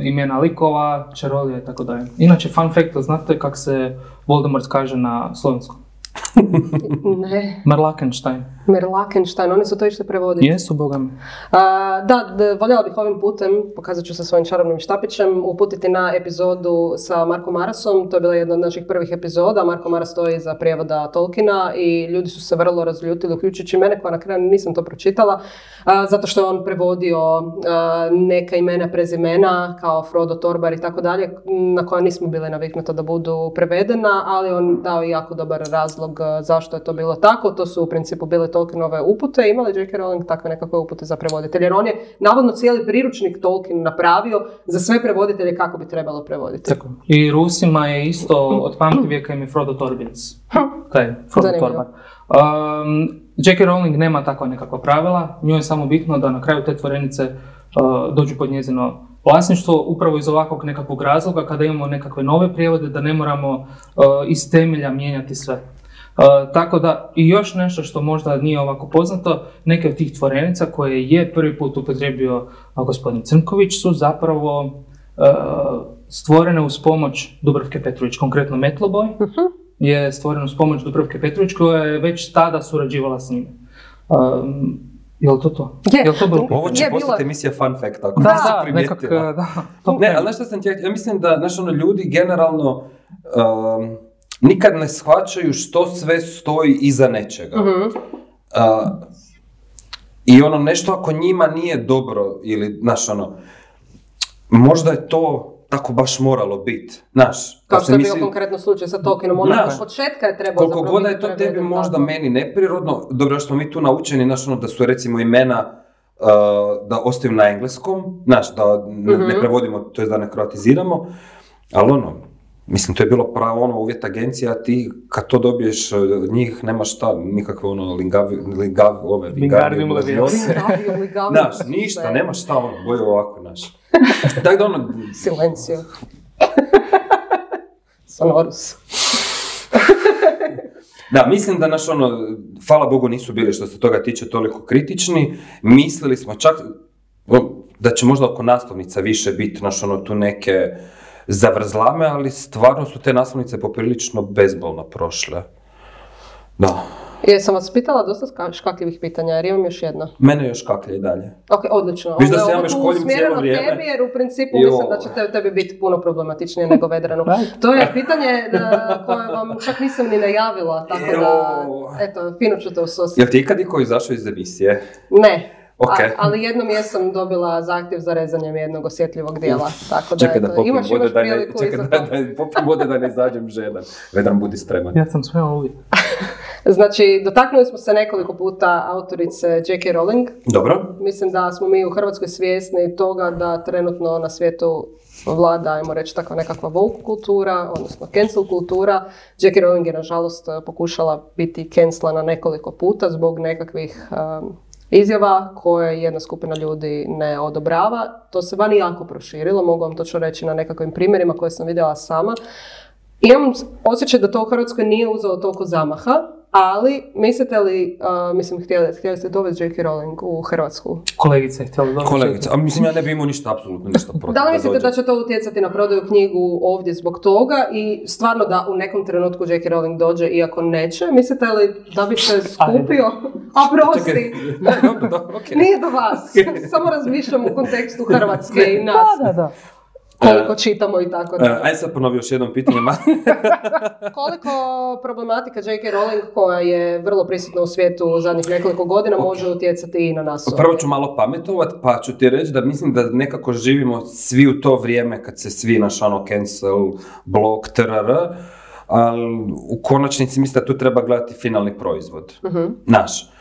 imena likova, čarolija i tako dalje. Inače, fun fact, znate kako se Voldemort kaže na slovenskom? Ne. Merlakenstein. Merlakenstein, oni su to išli prevoditi. Jesu, boga mi. da, voljela bih ovim putem, pokazat ću sa svojim čarobnim štapićem, uputiti na epizodu sa Markom Marasom. To je bila jedna od naših prvih epizoda. Marko Maras stoji za prijevoda Tolkina i ljudi su se vrlo razljutili, uključujući mene koja na kraju nisam to pročitala, zato što je on prevodio neka imena, prezimena kao Frodo, Torbar i tako dalje, na koja nismo bili naviknuti da budu prevedena, ali on dao jako dobar razlog zašto je to bilo tako. To su u principu bile Tolkienove upute, imali J.K. Rowling takve nekakve upute za prevoditelje. Jer on je navodno cijeli priručnik Tolkien napravio za sve prevoditelje kako bi trebalo prevoditi. Tako. I Rusima je isto od pamtivijeka im je Frodo Torbins. Taj, Frodo Torbar. Um, J.K. Rowling nema takva nekakva pravila, njoj je samo bitno da na kraju te tvorenice uh, dođu pod njezino vlasništvo upravo iz ovakvog nekakvog razloga kada imamo nekakve nove prijevode da ne moramo uh, iz temelja mijenjati sve. Uh, tako da, i još nešto što možda nije ovako poznato, neke od tih tvorenica koje je prvi put upotrebio gospodin Crnković su zapravo uh, stvorene uz pomoć Dubravke Petrović, konkretno Metloboj uh-huh. je stvoren uz pomoć Dubravke Petrović koja je već tada surađivala s njime. Um, je li to to? Je, to bilo? Ovo će postati emisija fun fact, ako da, da, nekak, da. Ne, ali znaš što sam ti, ja mislim da, znaš, ono, ljudi generalno, um, nikad ne shvaćaju što sve stoji iza nečega. uh I ono, nešto ako njima nije dobro, ili, znaš, ono, možda je to tako baš moralo biti, znaš. Kao što je bio konkretno slučaj sa Tolkienom, ono od početka je trebalo Koliko god je to tebi možda meni neprirodno, dobro što smo mi tu naučeni, znaš, ono, da su recimo imena da ostaju na engleskom, znaš, da ne, ne Mhm. prevodimo, to je da ne kroatiziramo, ali ono, mislim, to je bilo pravo ono uvjet agencija, a ti kad to dobiješ od njih, nemaš šta, nikakve ono lingavi, lingavi, ove, vingardi, Leviosa. Znaš, ništa, nemaš šta, ono, bolje ovako, znaš. Tako da ono, Silencio. Sonorus. Da, mislim da naš ono, hvala Bogu nisu bili što se toga tiče toliko kritični. Mislili smo čak da će možda oko naslovnica više biti naš ono tu neke zavrzlame, ali stvarno su te naslovnice poprilično bezbolno prošle. Da. Jesam vas pitala dosta škakljivih pitanja, jer imam još jedno. Mene još kaklje i dalje. Ok, odlično. Viš da se ja tu koljim cijelo vrijeme? tebi, jer u principu Jo. mislim da će te- tebi biti puno problematičnije nego Vedranu. To je pitanje koje vam čak nisam ni najavila, tako da, eto, fino ću te u Jel ti ikad iko izašao iz emisije? Ne. Ok. A- ali jednom jesam dobila zahtjev za rezanjem jednog osjetljivog dijela, tako da, Čekaj da eto, popijem imaš, vode imaš da ne, čekaj da, da popijem vode da ne izađem žedan. Vedran, budi spreman. Ja sam sve uvijek. Znači, dotaknuli smo se nekoliko puta autorice J.K. Rowling. Dobro. Mislim da smo mi u Hrvatskoj svjesni toga da trenutno na svijetu vlada, ajmo reći, takva nekakva woke kultura, odnosno cancel kultura. J.K. Rowling je, nažalost, pokušala biti cancelana nekoliko puta zbog nekakvih um, izjava koje jedna skupina ljudi ne odobrava. To se vani jako proširilo, mogu vam točno reći na nekakvim primjerima koje sam vidjela sama. Imam osjećaj da to u Hrvatskoj nije uzelo toliko zamaha, ali mislite li, uh, mislim, htjeli, htjeli ste dovesti J.K. Rowling u Hrvatsku? Kolegica je htjela dobiti. Kolegica, a mislim ja ne bi imao ništa, apsolutno ništa protiv. Da li mislite dođe. da će to utjecati na prodaju knjigu ovdje zbog toga i stvarno da u nekom trenutku J.K. Rowling dođe iako neće? Mislite li da bi se skupio? A prosti! Nije do vas. Samo razmišljam u kontekstu Hrvatske i nas. Da, da. Koliko čitamo i tako E, da. Ajde sad ponovi još jednom pitanje. Koliko problematika J.K. Rowling koja je vrlo prisutna u svijetu u zadnjih nekoliko godina može utjecati i na nas Prvo ovdje? ću malo pametovat, pa ću ti reći da mislim da nekako živimo svi u to vrijeme kad se svi naš ono cancel, blok, trr, ali u konačnici mislim da tu treba gledati finalni proizvod. Mhm. Naš.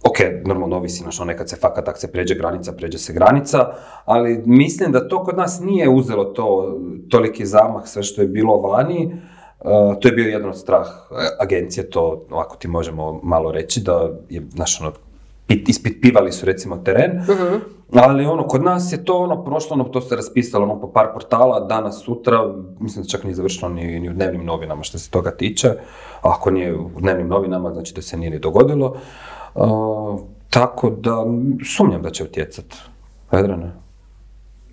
Ok, normalno ovisi, ono, nekad se fakat tak se pređe granica, pređe se granica, ali mislim da to kod nas nije uzelo to toliki zamah sve što je bilo vani. Uh, to je bio jedan od strah uh, agencije, to ovako ti možemo malo reći, da je, znaš, ono, pit- ispitivali su recimo teren, Mhm. ali ono, kod nas je to ono prošlo, ono, to se raspisalo ono, po par portala, danas, sutra, mislim da čak nije završeno ni, ni u dnevnim novinama što se toga tiče. Ako nije u dnevnim novinama, znači da se nije ni dogodilo. Tako da, sumnjam da će utjecat. Vedrane.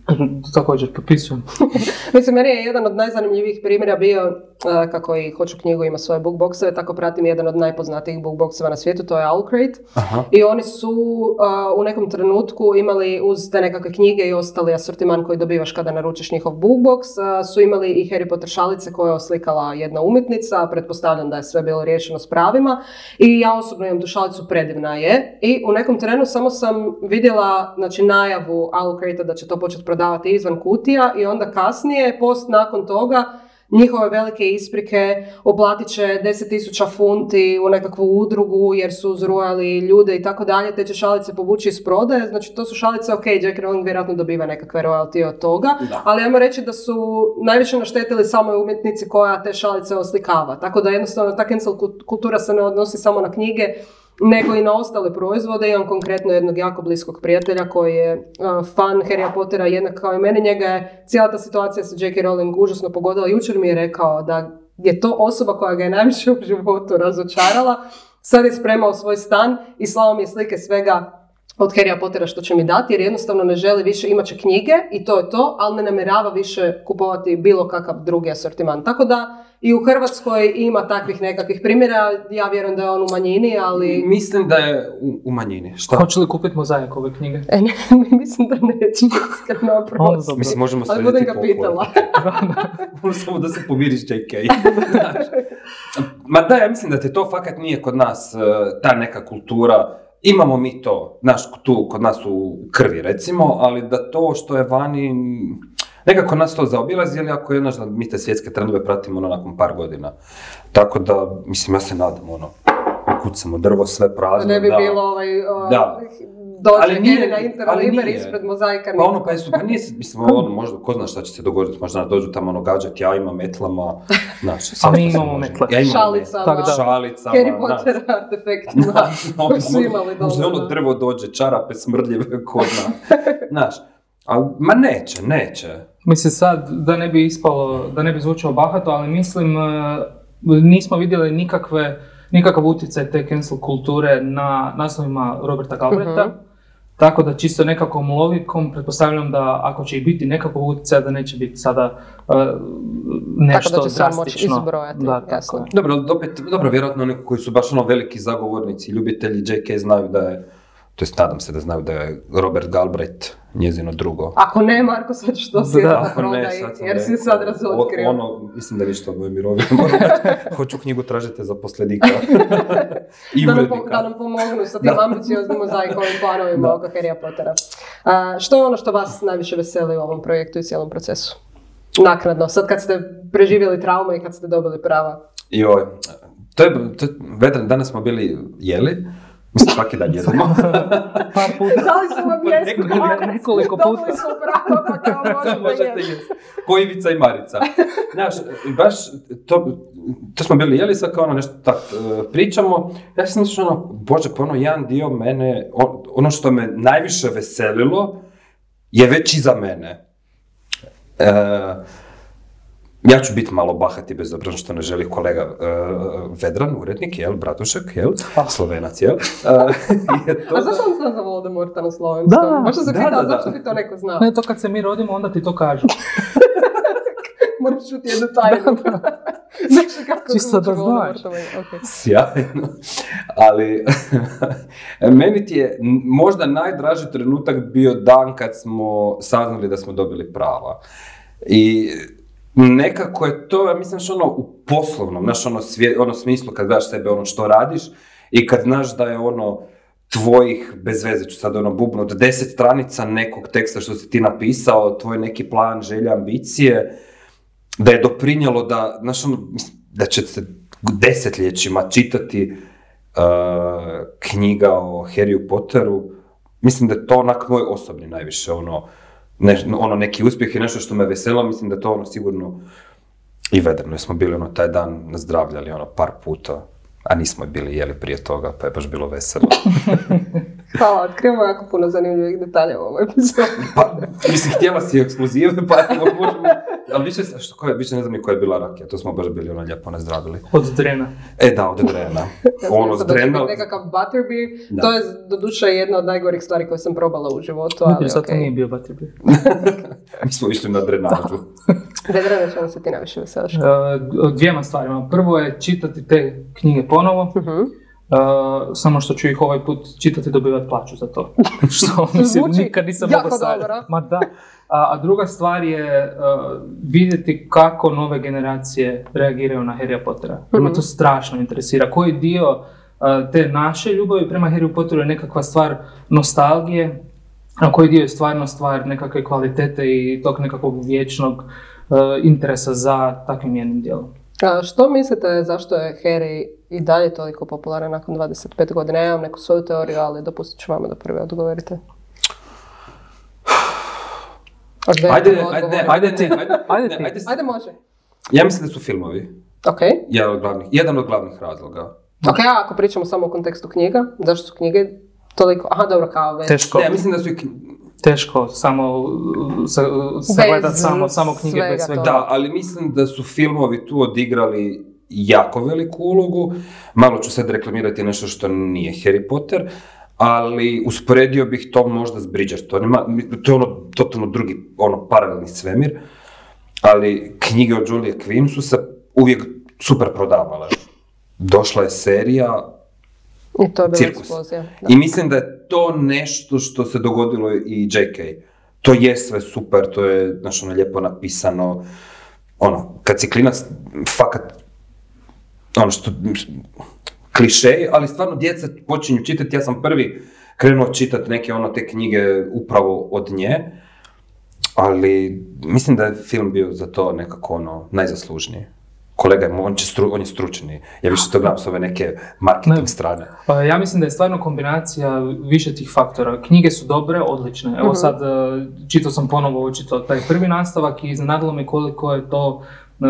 Također, potpisujem. Mislim, meni je jedan od najzanimljivijih primjera bio, uh, kako i Hoću knjigu ima svoje bookboxeve, tako pratim jedan od najpoznatijih bookboxeva na svijetu, to je Owlcrate. Aha. I oni su uh, u nekom trenutku imali uz te nekakve knjige i ostali asortiman koji dobivaš kada naručiš njihov bookbox, uh, su imali i Harry Potter šalice koje je oslikala jedna umjetnica, pretpostavljam da je sve bilo riješeno s pravima. I ja osobno imam tu šalicu, predivna je. I u nekom trenu samo sam vidjela znači, najavu Owlcrate da će to početi prodavati izvan kutija i onda kasnije, post nakon toga, njihove velike isprike, oplatit će 10.000 funti u nekakvu udrugu jer su uzrujali ljude i tako dalje, te će šalice povući iz prodaje, znači to su šalice, ok, Jack Rowling vjerojatno dobiva nekakve royalty od toga, Da. ali ajmo reći da su najviše naštetili samoj umjetnici koja te šalice oslikava, tako da jednostavno ta cancel kult- kultura se ne odnosi samo na knjige, nego i na ostale proizvode. Imam konkretno jednog jako bliskog prijatelja koji je fan Harrya Pottera jednak kao i mene. Njega je cijela ta situacija sa J.K. Rowling užasno pogodila. Jučer mi je rekao da je to osoba koja ga je najviše u životu razočarala. Sad je spremao svoj stan i slao mi je slike svega od Harrya Pottera što će mi dati, jer jednostavno ne želi više, imat će knjige i to je to, ali ne namjerava više kupovati bilo kakav drugi asortiman. Tako da i u Hrvatskoj ima takvih nekakvih primjera, ja vjerujem da je on u manjini, ali... Mislim da je u, u manjini. Šta? Hoće li kupiti mozaik ove knjige? E, ne, mislim da neće, iskreno dobro. Mislim, možemo Ali srediti budem ga pitala. Možemo samo da se pomiriš JK. Ma da, ja mislim da te to fakat nije kod nas, e, ta neka kultura, imamo mi to, znaš, tu kod nas u krvi recimo, ali da to što je vani, nekako nas to zaobilazi, ali ako je, znaš, da mi te svjetske trendove pratimo ono nakon par godina. Tako da, mislim, ja se nadam, ono, kucamo drvo, sve prazno, Da ne bi da. bilo ovaj, o, Da. Dođe Ali nije- na ali Interliber ispred mozaika. Pa ono, pa jesu, pa nije, se- mislim, ono, možda, ko zna šta će se dogoditi, možda dođu tamo ono gađati jajima, metlama, znaš, A svašta mi se imamo metle. Ja imam Šalicama. Tako da. Šalicama, Harry. Potter artefektima koji su imali Možda doma. ono drvo dođe, čarape smrdljive, ko zna. Znaš, ali, ma neće, neće. Mislim sad, da ne bi ispalo, da ne bi zvučalo bahato, ali mislim, e, nismo vidjeli nikakve, nikakav utjecaj te cancel kulture na naslovima Roberta Galbraitha. Mhm. Tako da čisto nekakvom logikom pretpostavljam da ako će i biti nekakvog utjecaja da neće biti sada e, nešto Tako da će se on moći drastično. izbrojati, Da, tako jasno. Dobro, dobro, vjerojatno oni koji su baš ono veliki zagovornici, ljubitelji JK znaju da je, to jest nadam se da znaju da je Robert Galbraith njezino drugo. Ako ne, Marko, sad ćeš to Da, Ako ne, prodaj, sad sam jer si sad razotkrio. o- Ono, mislim da ništa od moje mirovine. moram reći. Hoću knjigu tražite za posledika. I da, nam, urednika. po- da nam pomognu sa tim ambicioznim mozaikovim planovima oko Harrya Pottera. A, što je ono što vas najviše veseli u ovom projektu i cijelom procesu? Naknadno, sad kad ste preživjeli traume i kad ste dobili prava. Joj, to je, to, Vedran, danas smo bili jeli, mislim svaki dan jedemo. Par puta. Dali su vam Pa jesko, nekoliko- nekoliko Dobili puta. su pravo, pa kao možete jesti. jesti. Ko Ivica i Marica. Znaš, baš to, to smo bili jeli sad kao ono nešto tak e, pričamo. Ja sam mislio ono, bože, pa ono jedan dio mene, ono što me najviše veselilo je već iza mene. E, ja ću biti malo bahati bez obzira što ne želi kolega e, Vedran, urednik, jel, Bratušek, jel, slovenac, jel. E, je to A da- zašto on zna za Voldemorta na slovenskom? Da, Možda se da, pitao da, da. zašto bi to neko znao. Ne, to kad se mi rodimo, onda ti to kažu. Moraš čuti jednu tajnu. Nešto kako Čisto da znaš. Okej. Sjajno. Ali, meni ti je možda najdraži trenutak bio dan kad smo saznali da smo dobili prava. I nekako je to, ja mislim, što ono u poslovnom, znaš, ono, svje, ono smislu kad gledaš sebe, ono što radiš i kad znaš da je ono tvojih, bez veze ću sad ono bubno, od deset stranica nekog teksta što si ti napisao, tvoj neki plan, želja, ambicije, da je doprinjelo da, znaš, ono, da će se desetljećima čitati uh, knjiga o Harryu Potteru, mislim da je to onak moj osobni najviše, ono, ne, ono neki uspjeh i nešto što me veselilo, mislim da to ono sigurno i vedrno, smo bili ono taj dan nazdravljali ono par puta, a nismo bili jeli prije toga, pa je baš bilo veselo. Hvala, otkrivamo jako puno zanimljivih detalja u ovoj epizodi. Pa, mislim, htjela si ekskluzive, pa evo, možemo, ali više, što koja, više ne znam ni koja je bila rakija, to smo baš bili ono lijepo nazdravili. Od drena. E da, od Drena. ono, s Sad da će Drena, nekakav butterbeer, Da. to je doduše jedna od najgorih stvari koje sam probala u životu, ali okej. nije bio Butterbeer. mi smo išli na drenažu. Vedrana čemu se ti najviše veseliš? E, dvijema stvarima. Prvo je čitati te knjige ponovo, Mhm. Samo što ću ih ovaj put čitati i dobivati plaću za to. što mislim, Zvuči nikad nisam jako mogao. Ma da. A, a druga stvar je e, vidjeti kako nove generacije reagiraju na Harrya Pottera. Jer me to strašno interesira. Koji dio e, te naše ljubavi prema Harry Potteru je nekakva stvar nostalgije, a koji dio je stvarno stvar nekakve kvalitete i tog nekakvog vječnog interesa za takvim jednim dijelom. A što mislite zašto je Harry i dalje toliko popularan nakon 25 godina? Ja imam neku svoju teoriju, ali dopustit ću vama da prvi odgovorite. Od Ajde, ajde, odgovora. ajde ti, ajde, Ajde ajde, Ajde, može. Ja mislim da su filmovi. Ok. Jedan od glavnih, jedan od glavnih razloga. Ok, a ako pričamo samo u kontekstu knjiga, zašto su knjige toliko... Aha, dobro, kao već. Teško, Ne, mislim da su i kn- teško samo uh, sa, sagledat samo, samo knjige svega bez svega. toga. Da, ali mislim da su filmovi tu odigrali jako veliku ulogu. Malo ću sad reklamirati nešto što nije Harry Potter, ali usporedio bih to možda s Bridgertonima. To je ono totalno drugi, ono, paralelni svemir. Ali knjige od Julia Quinn su se uvijek super prodavale. Došla je serija, I to je Cirkus. eksplozija. Da. I mislim da je to nešto što se dogodilo i JK. To je sve super, to je, znaš, ono, lijepo napisano. Ono, kad si klinac, fakat, ono što, klišej, ali stvarno djeca počinju čitati, ja sam prvi krenuo čitati neke ono te knjige upravo od nje, ali mislim da je film bio za to nekako ono najzaslužniji. Kolega, on, će stru, on je stručni. Ja više to gledam s ove neke marketing Ne. strane. Pa ja mislim da je stvarno kombinacija više tih faktora. Knjige su dobre, odlične. Evo sad, e, čitao sam ponovo očito taj prvi nastavak i iznenadilo me koliko je to e,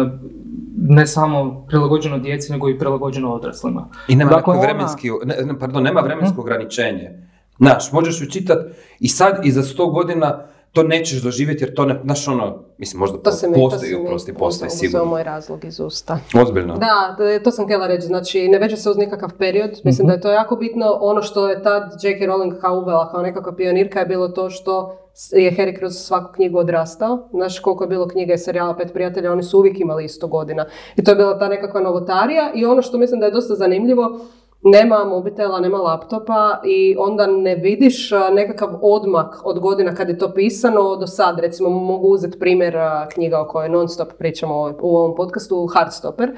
ne samo prilagođeno djeci, nego i prilagođeno odraslima. I nema Dakle, neko ona- vremenski, ne, pardon, nema vremensko ograničenje. Znaš, možeš ju čitat i sad i za sto godina to nećeš doživjeti jer to ne, znaš ono, mislim možda To se mi, postoji, to oprosti, postoji sigurno. moj razlog iz usta. Ozbiljno. Da, to- sam htjela reći, znači ne veže se uz nikakav period, mislim da je to jako bitno, ono što je tad J.K. Rowling kao uvela kao nekakva pionirka je bilo to što je Harry kroz svaku knjigu odrastao, znaš koliko je bilo knjiga i serijala Pet prijatelja, oni su uvijek imali isto godina i to je bila ta nekakva novotarija i ono što mislim da je dosta zanimljivo, nema mobitela, nema laptopa i onda ne vidiš nekakav odmak od godina kad je to pisano do sad. Recimo mogu uzeti primjer knjiga o kojoj non stop pričamo u ovom podcastu, Heartstopper,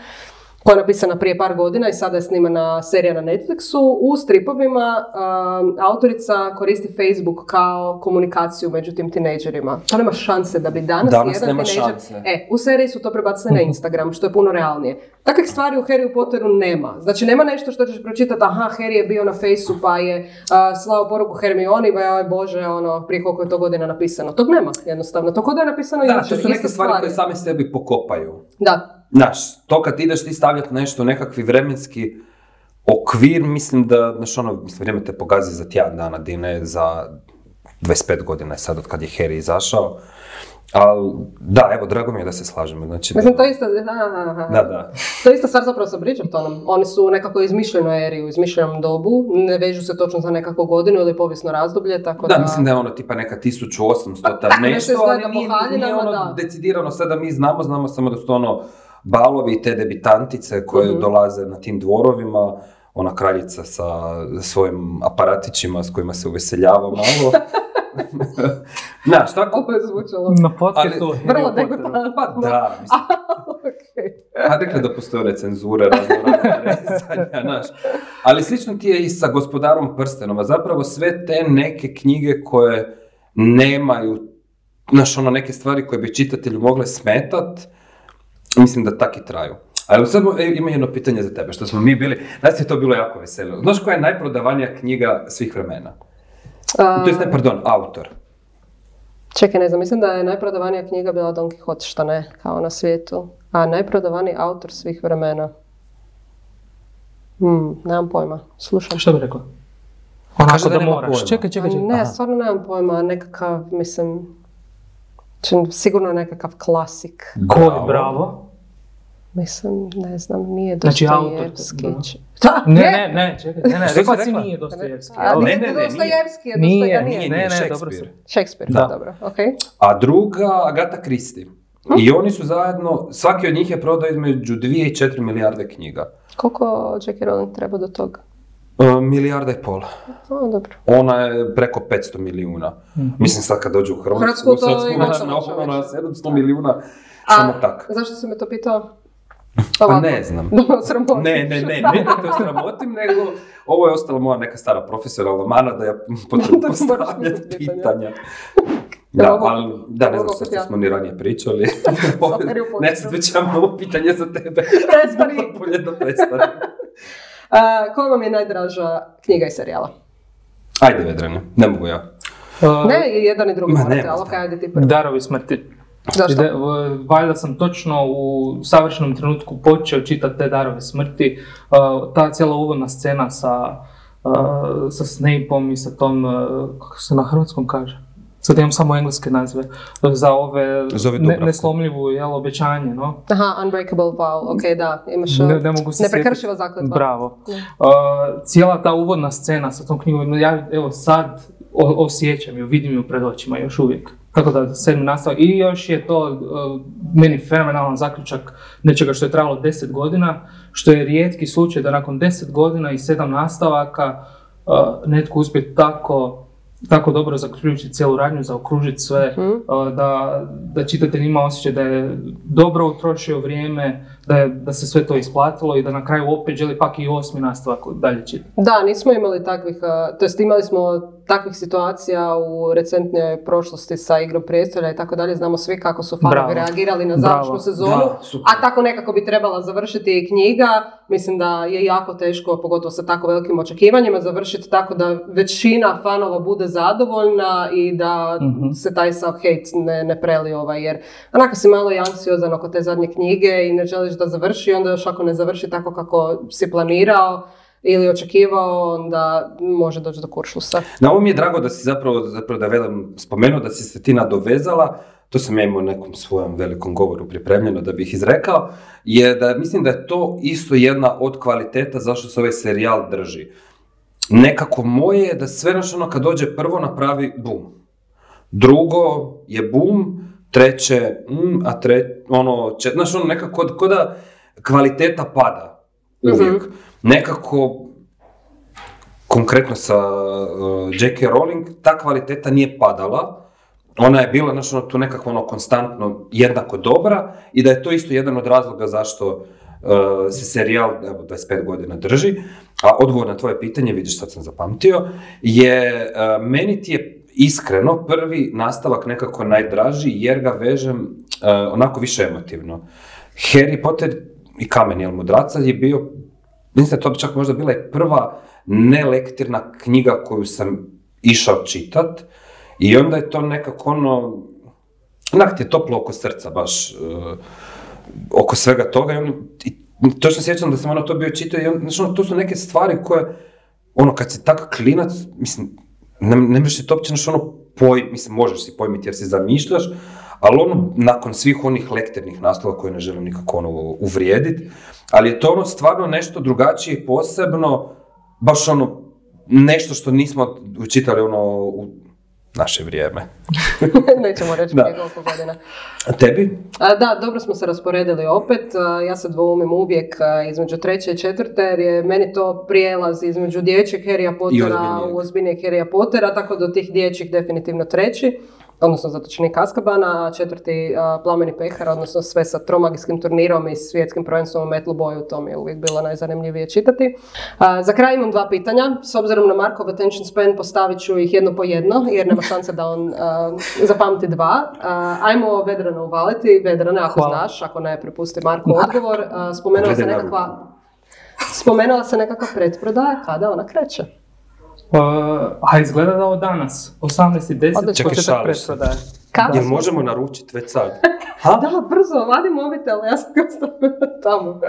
koja je napisana prije par godina i sada je snimana serija na Netflixu. U stripovima um, autorica koristi Facebook kao komunikaciju među tim tinejdžerima. To nema šanse da bi danas, Danas jedan nema tinejdžer... šanse. E, u seriji su to prebacili na Instagram, što je puno realnije. Takvih stvari u Harry Potteru nema. Znači, nema nešto što ćeš pročitati, aha, Harry je bio na fejsu pa je a, slao poruku Hermioni, ba joj bože, ono, prije koliko je to godina napisano. Tog nema, jednostavno. To kod da je napisano Da, jučer, to su neke stvari koje same sebi pokopaju. Da, Znaš, to kad ideš ti stavljati nešto nekakvi vremenski okvir, mislim da, znaš ono, mislim, vrijeme te pogazi za tjedan dana, di ne za 25 godina je sad od kad je Harry izašao. Ali, da, evo, drago mi je da se slažemo. Znači, Mislim, da, to isto, aha, aha. da, da. To je ista stvar zapravo sa Bridgertonom. Oni su nekako izmišljenoj eri, u izmišljenom dobu, ne vežu se točno za nekakvu godinu ili povijesno razdoblje, tako da... Da, mislim da je ono tipa neka 1800 tam nešto ali nije, nije ono da. decidirano sada mi znamo, znamo samo da su to ono balovi te debitantice koje Mhm. dolaze na tim dvorovima, ona kraljica sa svojim aparatićima s kojima se uveseljava malo. Znaš, tako... Je zvučalo. Na podcastu Vrlo degutantno. Pa da, mislim, Okej. pa rekli da postoje one cenzure, razno znaš. Ali slično ti je i sa gospodarom prstenova. Zapravo sve te neke knjige koje nemaju, znaš, ono neke stvari koje bi čitatelju mogle smetat, mislim da tak i traju. Ali sad e, ima jedno pitanje za tebe, što smo mi bili, nas je to bilo jako veselo. Znaš koja je najprodavanija knjiga svih vremena? A, To jest, ne, pardon, autor. Čekaj, ne znam, mislim da je najprodavanija knjiga bila Don Quixote, šta ne, kao na svijetu. A najprodavaniji autor svih vremena. Hmm, nemam pojma, slušam. Što bi rekla? Onako Kaže da da, nema moraš. pojma. Čekaj, čekaj, čekaj. Ne, Aha. stvarno nemam pojma, nekakav, mislim, čin- sigurno nekakav klasik. Koji, bravo. Mislim, ne znam, nije Znači, autor, Dostojevski. da. Č- Da, Ne, ne, ne, čekaj, ne, ne, rekla si nije Dostojevski. A, nije ne, ne, nije. Dostojevski, je Nije, Nije, Ne, nije, ne, dobro Shakespeare. sam. Shakespeare, Da. dobro, okej. A druga, Agatha Christie. I oni su zajedno, svaki od njih je prodao između 2 i 4 milijarde knjiga. Koliko J.K. Rowling treba do toga? E, milijarda i pol. O, dobro. Ona je preko 500 milijuna. Mislim sad kad dođu u Hrvatsku, Hrvatsku to sad smo na, ono, 700 milijuna. A, Samo tak. Zašto si me to pitao? Pa ne znam. Ne, ne, ne, ne da to sramotim, nego ovo je ostala moja neka stara profesionalna mana da ja moraš postavljati pitanja. Da, ali, da, ne znam što ja. smo ni ranije pričali. Ne, sad već imam ovo pitanje za tebe. Prestani. Bolje da prestani. A, koja vam je najdraža knjiga i serijala? Ajde, Vedrane, ne mogu ja. Uh, Ne, jedan i drugi Ma, morate, ali ajde ti prvi. Darovi smrti. Zašto? Valjda sam točno u savršenom trenutku počeo čitati te darove smrti. Uh, ta cijela uvodna scena sa, uh, sa Snapeom i sa tom, uh, kako se na hrvatskom kaže? Sad imam samo engleske nazive. Za ove ne, Dubravku. neslomljivu jel, obećanje, no? Aha, Unbreakable Vow, okej, da, imaš... Ne, ne mogu se Neprekršiva zakletva. Bravo. Uh, cijela ta uvodna scena sa tom knjigom, ja evo sad o- osjećam ju, vidim ju pred očima još uvijek. Tako da sedmi nastavak. I još je to uh, meni fenomenalan zaključak nečega što je trajalo deset godina, što je rijetki slučaj da nakon deset godina i sedam nastavaka uh, netko uspije tako tako dobro zaključiti cijelu radnju, zaokružiti sve, uh, da, da čitatelj ima osjećaj da je dobro utrošio vrijeme, da, je, da se sve to isplatilo i da na kraju opet želi pak i osmi nastavak dalje čitati. Da, nismo imali takvih, to jest imali smo takvih situacija u recentnoj prošlosti sa igrom prijestolja i tako dalje. Znamo svi kako su fanovi reagirali na završnu sezonu. Da. A tako nekako bi trebala završiti i knjiga. Mislim da je jako teško, pogotovo sa tako velikim očekivanjima, završiti tako da većina fanova bude zadovoljna i da Mhm. se taj sav hejt ne, ne preli ovaj, jer onako si malo i anksiozan oko te zadnje knjige i ne želiš da završi, onda još ako ne završi tako kako si planirao ili očekivao, onda može doći do kuršlusa. Na ovo mi je drago da si zapravo, zapravo da velim, spomenuo da si se ti nadovezala, to sam ja imao nekom svojem velikom govoru pripremljeno da bih izrekao, je da mislim da je to isto jedna od kvaliteta zašto se ovaj serijal drži. Nekako moje je da sve naš ono kad dođe prvo napravi bum. Drugo je bum, treće, mm, a tre, ono, čet, znaš ono nekako ko da kvaliteta pada uvijek. Nekako konkretno sa uh, J.K. Rowling, ta kvaliteta nije padala, ona je bila znači, ono, tu nekako ono, konstantno jednako dobra i da je to isto jedan od razloga zašto uh, se serijal evo, 25 godina drži. A odgovor na tvoje pitanje, vidiš sad sam zapamtio, je uh, meni ti je iskreno prvi nastavak nekako najdraži jer ga vežem uh, onako više emotivno. Harry Potter i Kamen jel mudraca je bio Mislim to čak možda bila i prva nelektirna knjiga koju sam išao čitat i onda je to nekako ono, onak ti je toplo oko srca baš, eh, oko svega toga i, on, i točno sjećam da sam ono to bio čitao i on, znači ono, to su neke stvari koje, ono kad si tak klinac, mislim, ne, ne možeš to znači ono poj, mislim možeš si pojmiti jer si zamišljaš, ali ono, nakon svih onih lektirnih naslova koje ne želim nikako ono uvrijediti, ali je to ono stvarno nešto drugačije posebno, baš ono, nešto što nismo učitali ono u naše vrijeme. Nećemo reći Da. prije koliko godina. A tebi? A, Da, dobro smo se rasporedili opet. A, Ja se dvoumim uvijek a, između treće i četvrte, jer je meni to prijelaz između dječjeg Harrya Pottera u ozbiljnijeg Harrya Pottera, tako do tih dječjih definitivno treći, odnosno zatočenik Azkabana, a četvrti a, Plameni pehar, odnosno sve sa tromagijskim turnirom i svjetskim prvenstvom u metlu boju, to mi je uvijek bilo najzanimljivije čitati. A, za kraj imam dva pitanja. S obzirom na Markov attention span postavit ću ih jedno po jedno, jer nema šanse da on a, zapamti dva. Ajmo Vedrana uvaliti. Vedrane, ako Hvala. znaš, ako ne, prepusti Marko odgovor. Spomenula se nekakva... Spomenula se nekakva pretprodaja, kada ona kreće? Uh, a izgleda da od danas, 18.10. Odlično. Čekaj, početak pretprodaje. Kada? Jel možemo naručiti već sad? Ha? Da, brzo, vadi mobitel, ja sam tamo.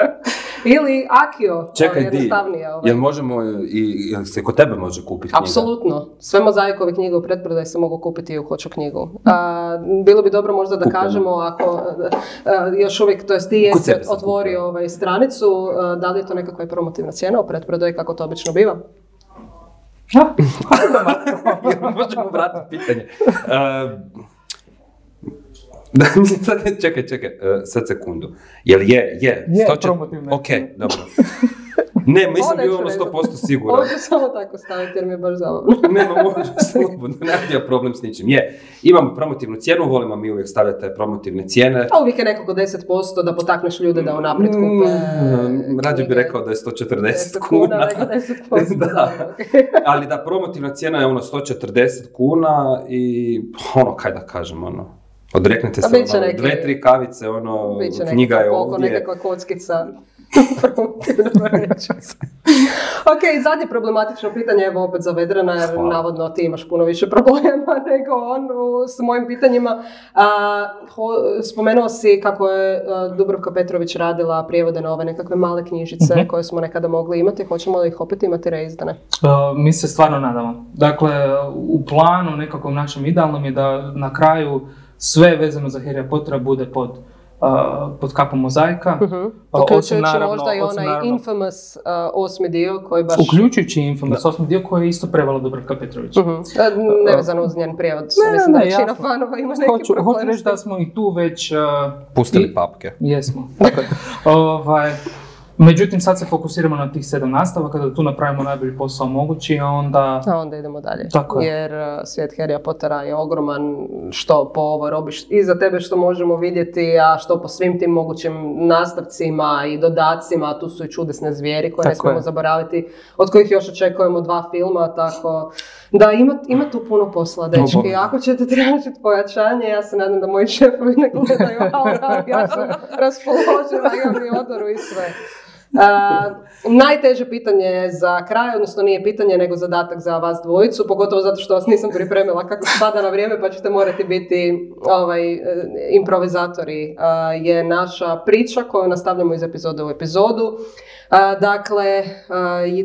Ili Akio, Čekaj, ovo di? jednostavnije. Ovaj. Jel možemo i, jel se kod tebe može kupiti knjiga? Apsolutno. Sve mozaikove knjige u pretprodaji se mogu kupiti i u Hoću knjigu. A, bilo bi dobro možda da kažemo ako a, još uvijek, to jest ti jesi otvorio ovaj stranicu, a, da li je to nekakva promotivna cijena u pretprodaji kako to obično biva? Jel možemo vratiti pitanje. Uh, da, mislim, sad, čekaj, čekaj, uh, sad sekundu. Jel je, je? Je, 104 promotivna. Ok, dobro. Ne, nisam bio neću ono reći. 100% siguran. Ovo ću samo tako staviti jer mi je baš zabavno. Nema, može slobodno, nemam ja problem s ničim. Je, imamo promotivnu cijenu, volimo mi uvijek stavljati te promotivne cijene. A uvijek je nekako 10% da potakneš ljude da unaprijed kupe. Mm, Rađe bi rekao da je 140 10 kuna. nego 10%. Da. Ali da, promotivna cijena je ono 140 kuna i ono, kaj da kažem, ono, odreknete A se ono, neki- dve, tri kavice, ono, knjiga je ovdje. nekakva kockica. Ok, zadnje problematično pitanje, evo opet za Vedrana, jer Hvala. navodno ti imaš puno više problema nego on u- s mojim pitanjima. A, ho- spomenuo si kako je a, Dubrovka Petrović radila prijevode na ove nekakve male knjižice Mhm. koje smo nekada mogli imati. Hoćemo li ih opet imati reizdane? Uh, mi se stvarno nadamo. Dakle, u planu nekakvom našem idealnom je da na kraju sve vezano za Harry Pottera bude pod, uh, pod kapom mozaika. Mhm. osim Uključujući naravno- možda i osim onaj naravno- infamous a, osmi dio koji baš... Uključujući Infamous osmi dio koji je isto prevala Dubravka Petrović. Mhm. E, Nevezano uz njen prijevod. Ne, Mislim da ne, većina jasno. fanova ima neki Hoću, problem hoću reći da smo i tu već... uh, Pustili i- papke. Jesmo. Dakle, ovaj, Međutim, sad se fokusiramo na tih sedam nastava, kada tu napravimo najbolji posao mogući, a onda... A onda idemo dalje. Tako je. Jer uh, svijet Harrya Pottera je ogroman, što po ovoj robi š- i za tebe što možemo vidjeti, a što po svim tim mogućim nastavcima i dodacima, tu su i čudesne zvijeri koje ne Tako smijemo je. zaboraviti, od kojih još očekujemo dva filma, tako da ima, ima tu puno posla, dečki. Ako ćete tražiti pojačanje, ja se nadam da moji šefovi ne gledaju, ali ja sam raspoložena, imam i odoru i sve. A, najteže pitanje za kraj, odnosno nije pitanje nego zadatak za vas dvojicu, pogotovo zato što vas nisam pripremila kako spada na vrijeme pa ćete morati biti ovaj, e, improvizatori, je naša priča koju nastavljamo iz epizode u epizodu. A, dakle,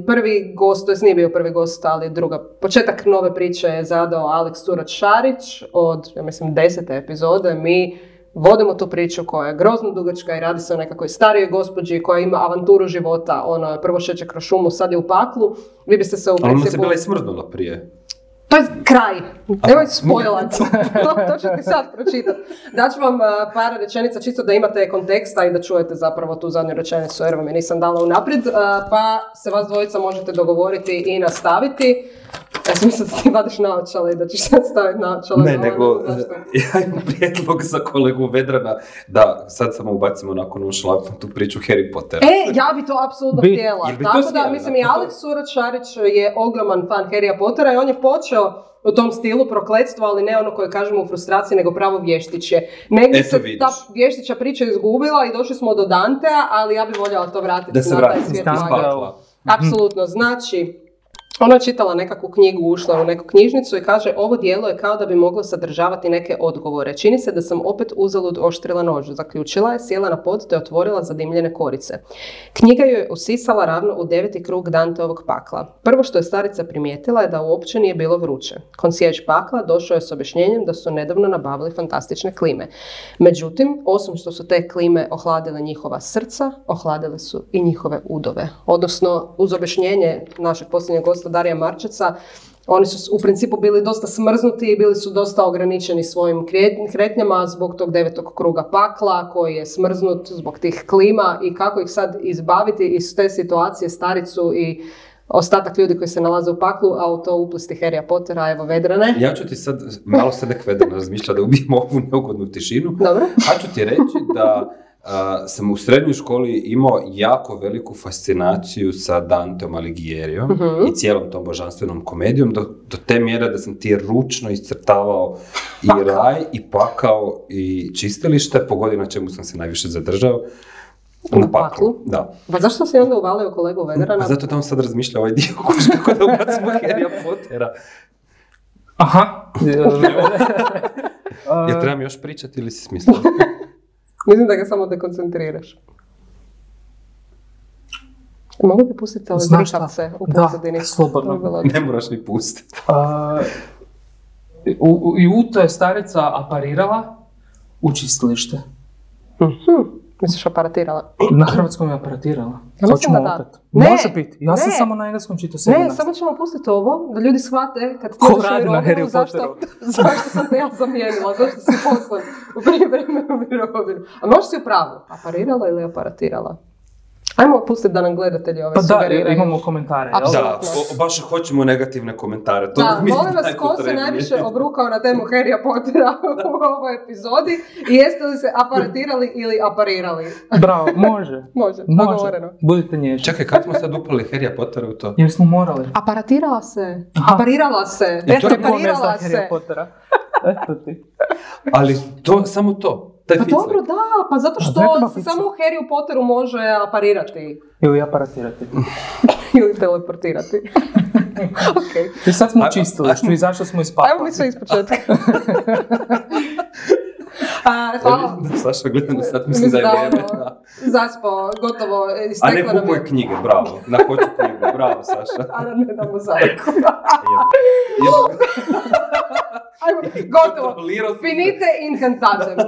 prvi gost, to nije bio prvi gost, ali druga, početak nove priče je zadao Aleks Turac Šarić od, ja mislim, desete epizode. Mi vodimo tu priču koja je grozno dugačka i radi se o nekakvoj starijoj gospođi koja ima avanturu života. Ona prvo šeće kroz šumu, sad je u paklu. Vi biste se u Ali ona se principu... bila i smrznula prije. To je kraj. Nemoj spojlat. to, to ću ti sad pročitat. Daću vam uh, par rečenica čisto da imate konteksta i da čujete zapravo tu zadnju rečenicu jer vam je nisam dala unaprijed. Uh, pa se vas dvojica možete dogovoriti i nastaviti. Ja sam mislila da ti vadiš naočale i da ćeš sad staviti naočale. Ne, ali nego ja imam prijedlog za kolegu Vedrana da sad samo ubacimo nakon šlagnu tu priču Harry Pottera. E, ja bi to apsolutno Bi. htjela. Bi Tako da, mislim, i Alex Surac Šarić je ogroman fan Harrya Pottera i on je počeo u tom stilu prokletstvo, ali ne ono koje kažemo u frustraciji, nego pravo vještiće. Negdje Eto se vidiš. ta vještića priča izgubila i došli smo do Dantea, ali ja bih voljela to vratiti Da se na taj svijet. Apsolutno, znači, ona je čitala nekakvu knjigu, ušla u neku knjižnicu i kaže ovo dijelo je kao da bi moglo sadržavati neke odgovore. Čini se da sam opet uzalud oštrila nož. Zaključila je, sjela na pod te otvorila zadimljene korice. Knjiga joj je usisala ravno u deveti krug Danteovog pakla. Prvo što je starica primijetila je da uopće nije bilo vruće. Konsjež pakla došao je s objašnjenjem da su nedavno nabavili fantastične klime. Međutim, osim što su te klime ohladile njihova srca, ohladile su i njihove udove. Odnosno, uz objašnjenje našeg posljednjeg Darija Marčeca, oni su u principu bili dosta smrznuti i bili su dosta ograničeni svojim kret- kretnjama zbog tog devetog kruga pakla koji je smrznut zbog tih klima i kako ih sad izbaviti iz te situacije staricu i ostatak ljudi koji se nalaze u paklu, a u to uplisti Harrya Pottera, evo Vedrane. Ja ću ti sad, malo se nek Vedrana razmišlja da ubijemo ovu neugodnu tišinu. Dobro. A ću ti reći da sam u srednjoj školi imao jako veliku fascinaciju sa Danteom Alighieriom Mhm. i cijelom tom božanstvenom komedijom, do, do te mjere da sam ti ručno iscrtavao i Pakao. raj, i pakao, i čistilište, pogodi na čemu sam se najviše zadržao. U Na paklu? paklu, da. Pa zašto si onda uvalio kolegu Vedrana? A zato da on sad razmišlja ovaj dio kuš kako da ubacimo Harrya Pottera. Aha. Ja trebam još pričati ili si smislio? Mislim da ga samo dekoncentriraš. Mogu bi pustiti ove Znaš šta? zrikavce u Da, pozadini? slobodno. Bi bilo- ne moraš ni pustiti. A, u, u, I u to je starica aparirala u čistilište. Mhm. Misliš aparatirala? Na hrvatskom je aparatirala. Ja da da. opet. Ne, Može biti. Ja sam ne. samo na engleskom čitao sebi Ne, samo ćemo pustiti ovo, da ljudi shvate kad ti Ko odeš u zašto, zašto sam te ja zamijenila, zašto si poslan u prijevremenu mirovinu. A možda si u pravu, aparirala ili aparatirala? Ajmo pustiti da nam gledatelji ove Pa da, sugeriraju. imamo komentare. Da, o- baš hoćemo negativne komentare. To Da, molim vas, ko se najviše obrukao na temu Harrya Pottera u ovoj epizodi i jeste li se aparatirali ili aparirali? Bravo, može. Može, Može. dogovoreno. Budite nježni. Čekaj, kad smo sad upali Harrya Pottera u to? Jer smo morali. Aparatirala se, Aha. aparirala se, I to je preparirala se. Pottera. Eto ti. Ali to, samo to. Taj Pa dobro, da, pa zato što se samo Harry Potteru može aparirati Ili aparatirati. ili teleportirati. ok, I sad smo Ajmo, čistili, ajmo. što izašli smo iz pakla. ajmo mi sve iz početka. A, hvala. Saša, gledam da sad mislim da je vrijeme. Zaspo, gotovo. E, A ne kupuj knjige, bravo. Na koću knjigu, bravo Saša. A da ne damo mozaiku. Ajmo, gotovo. Finite incantatem.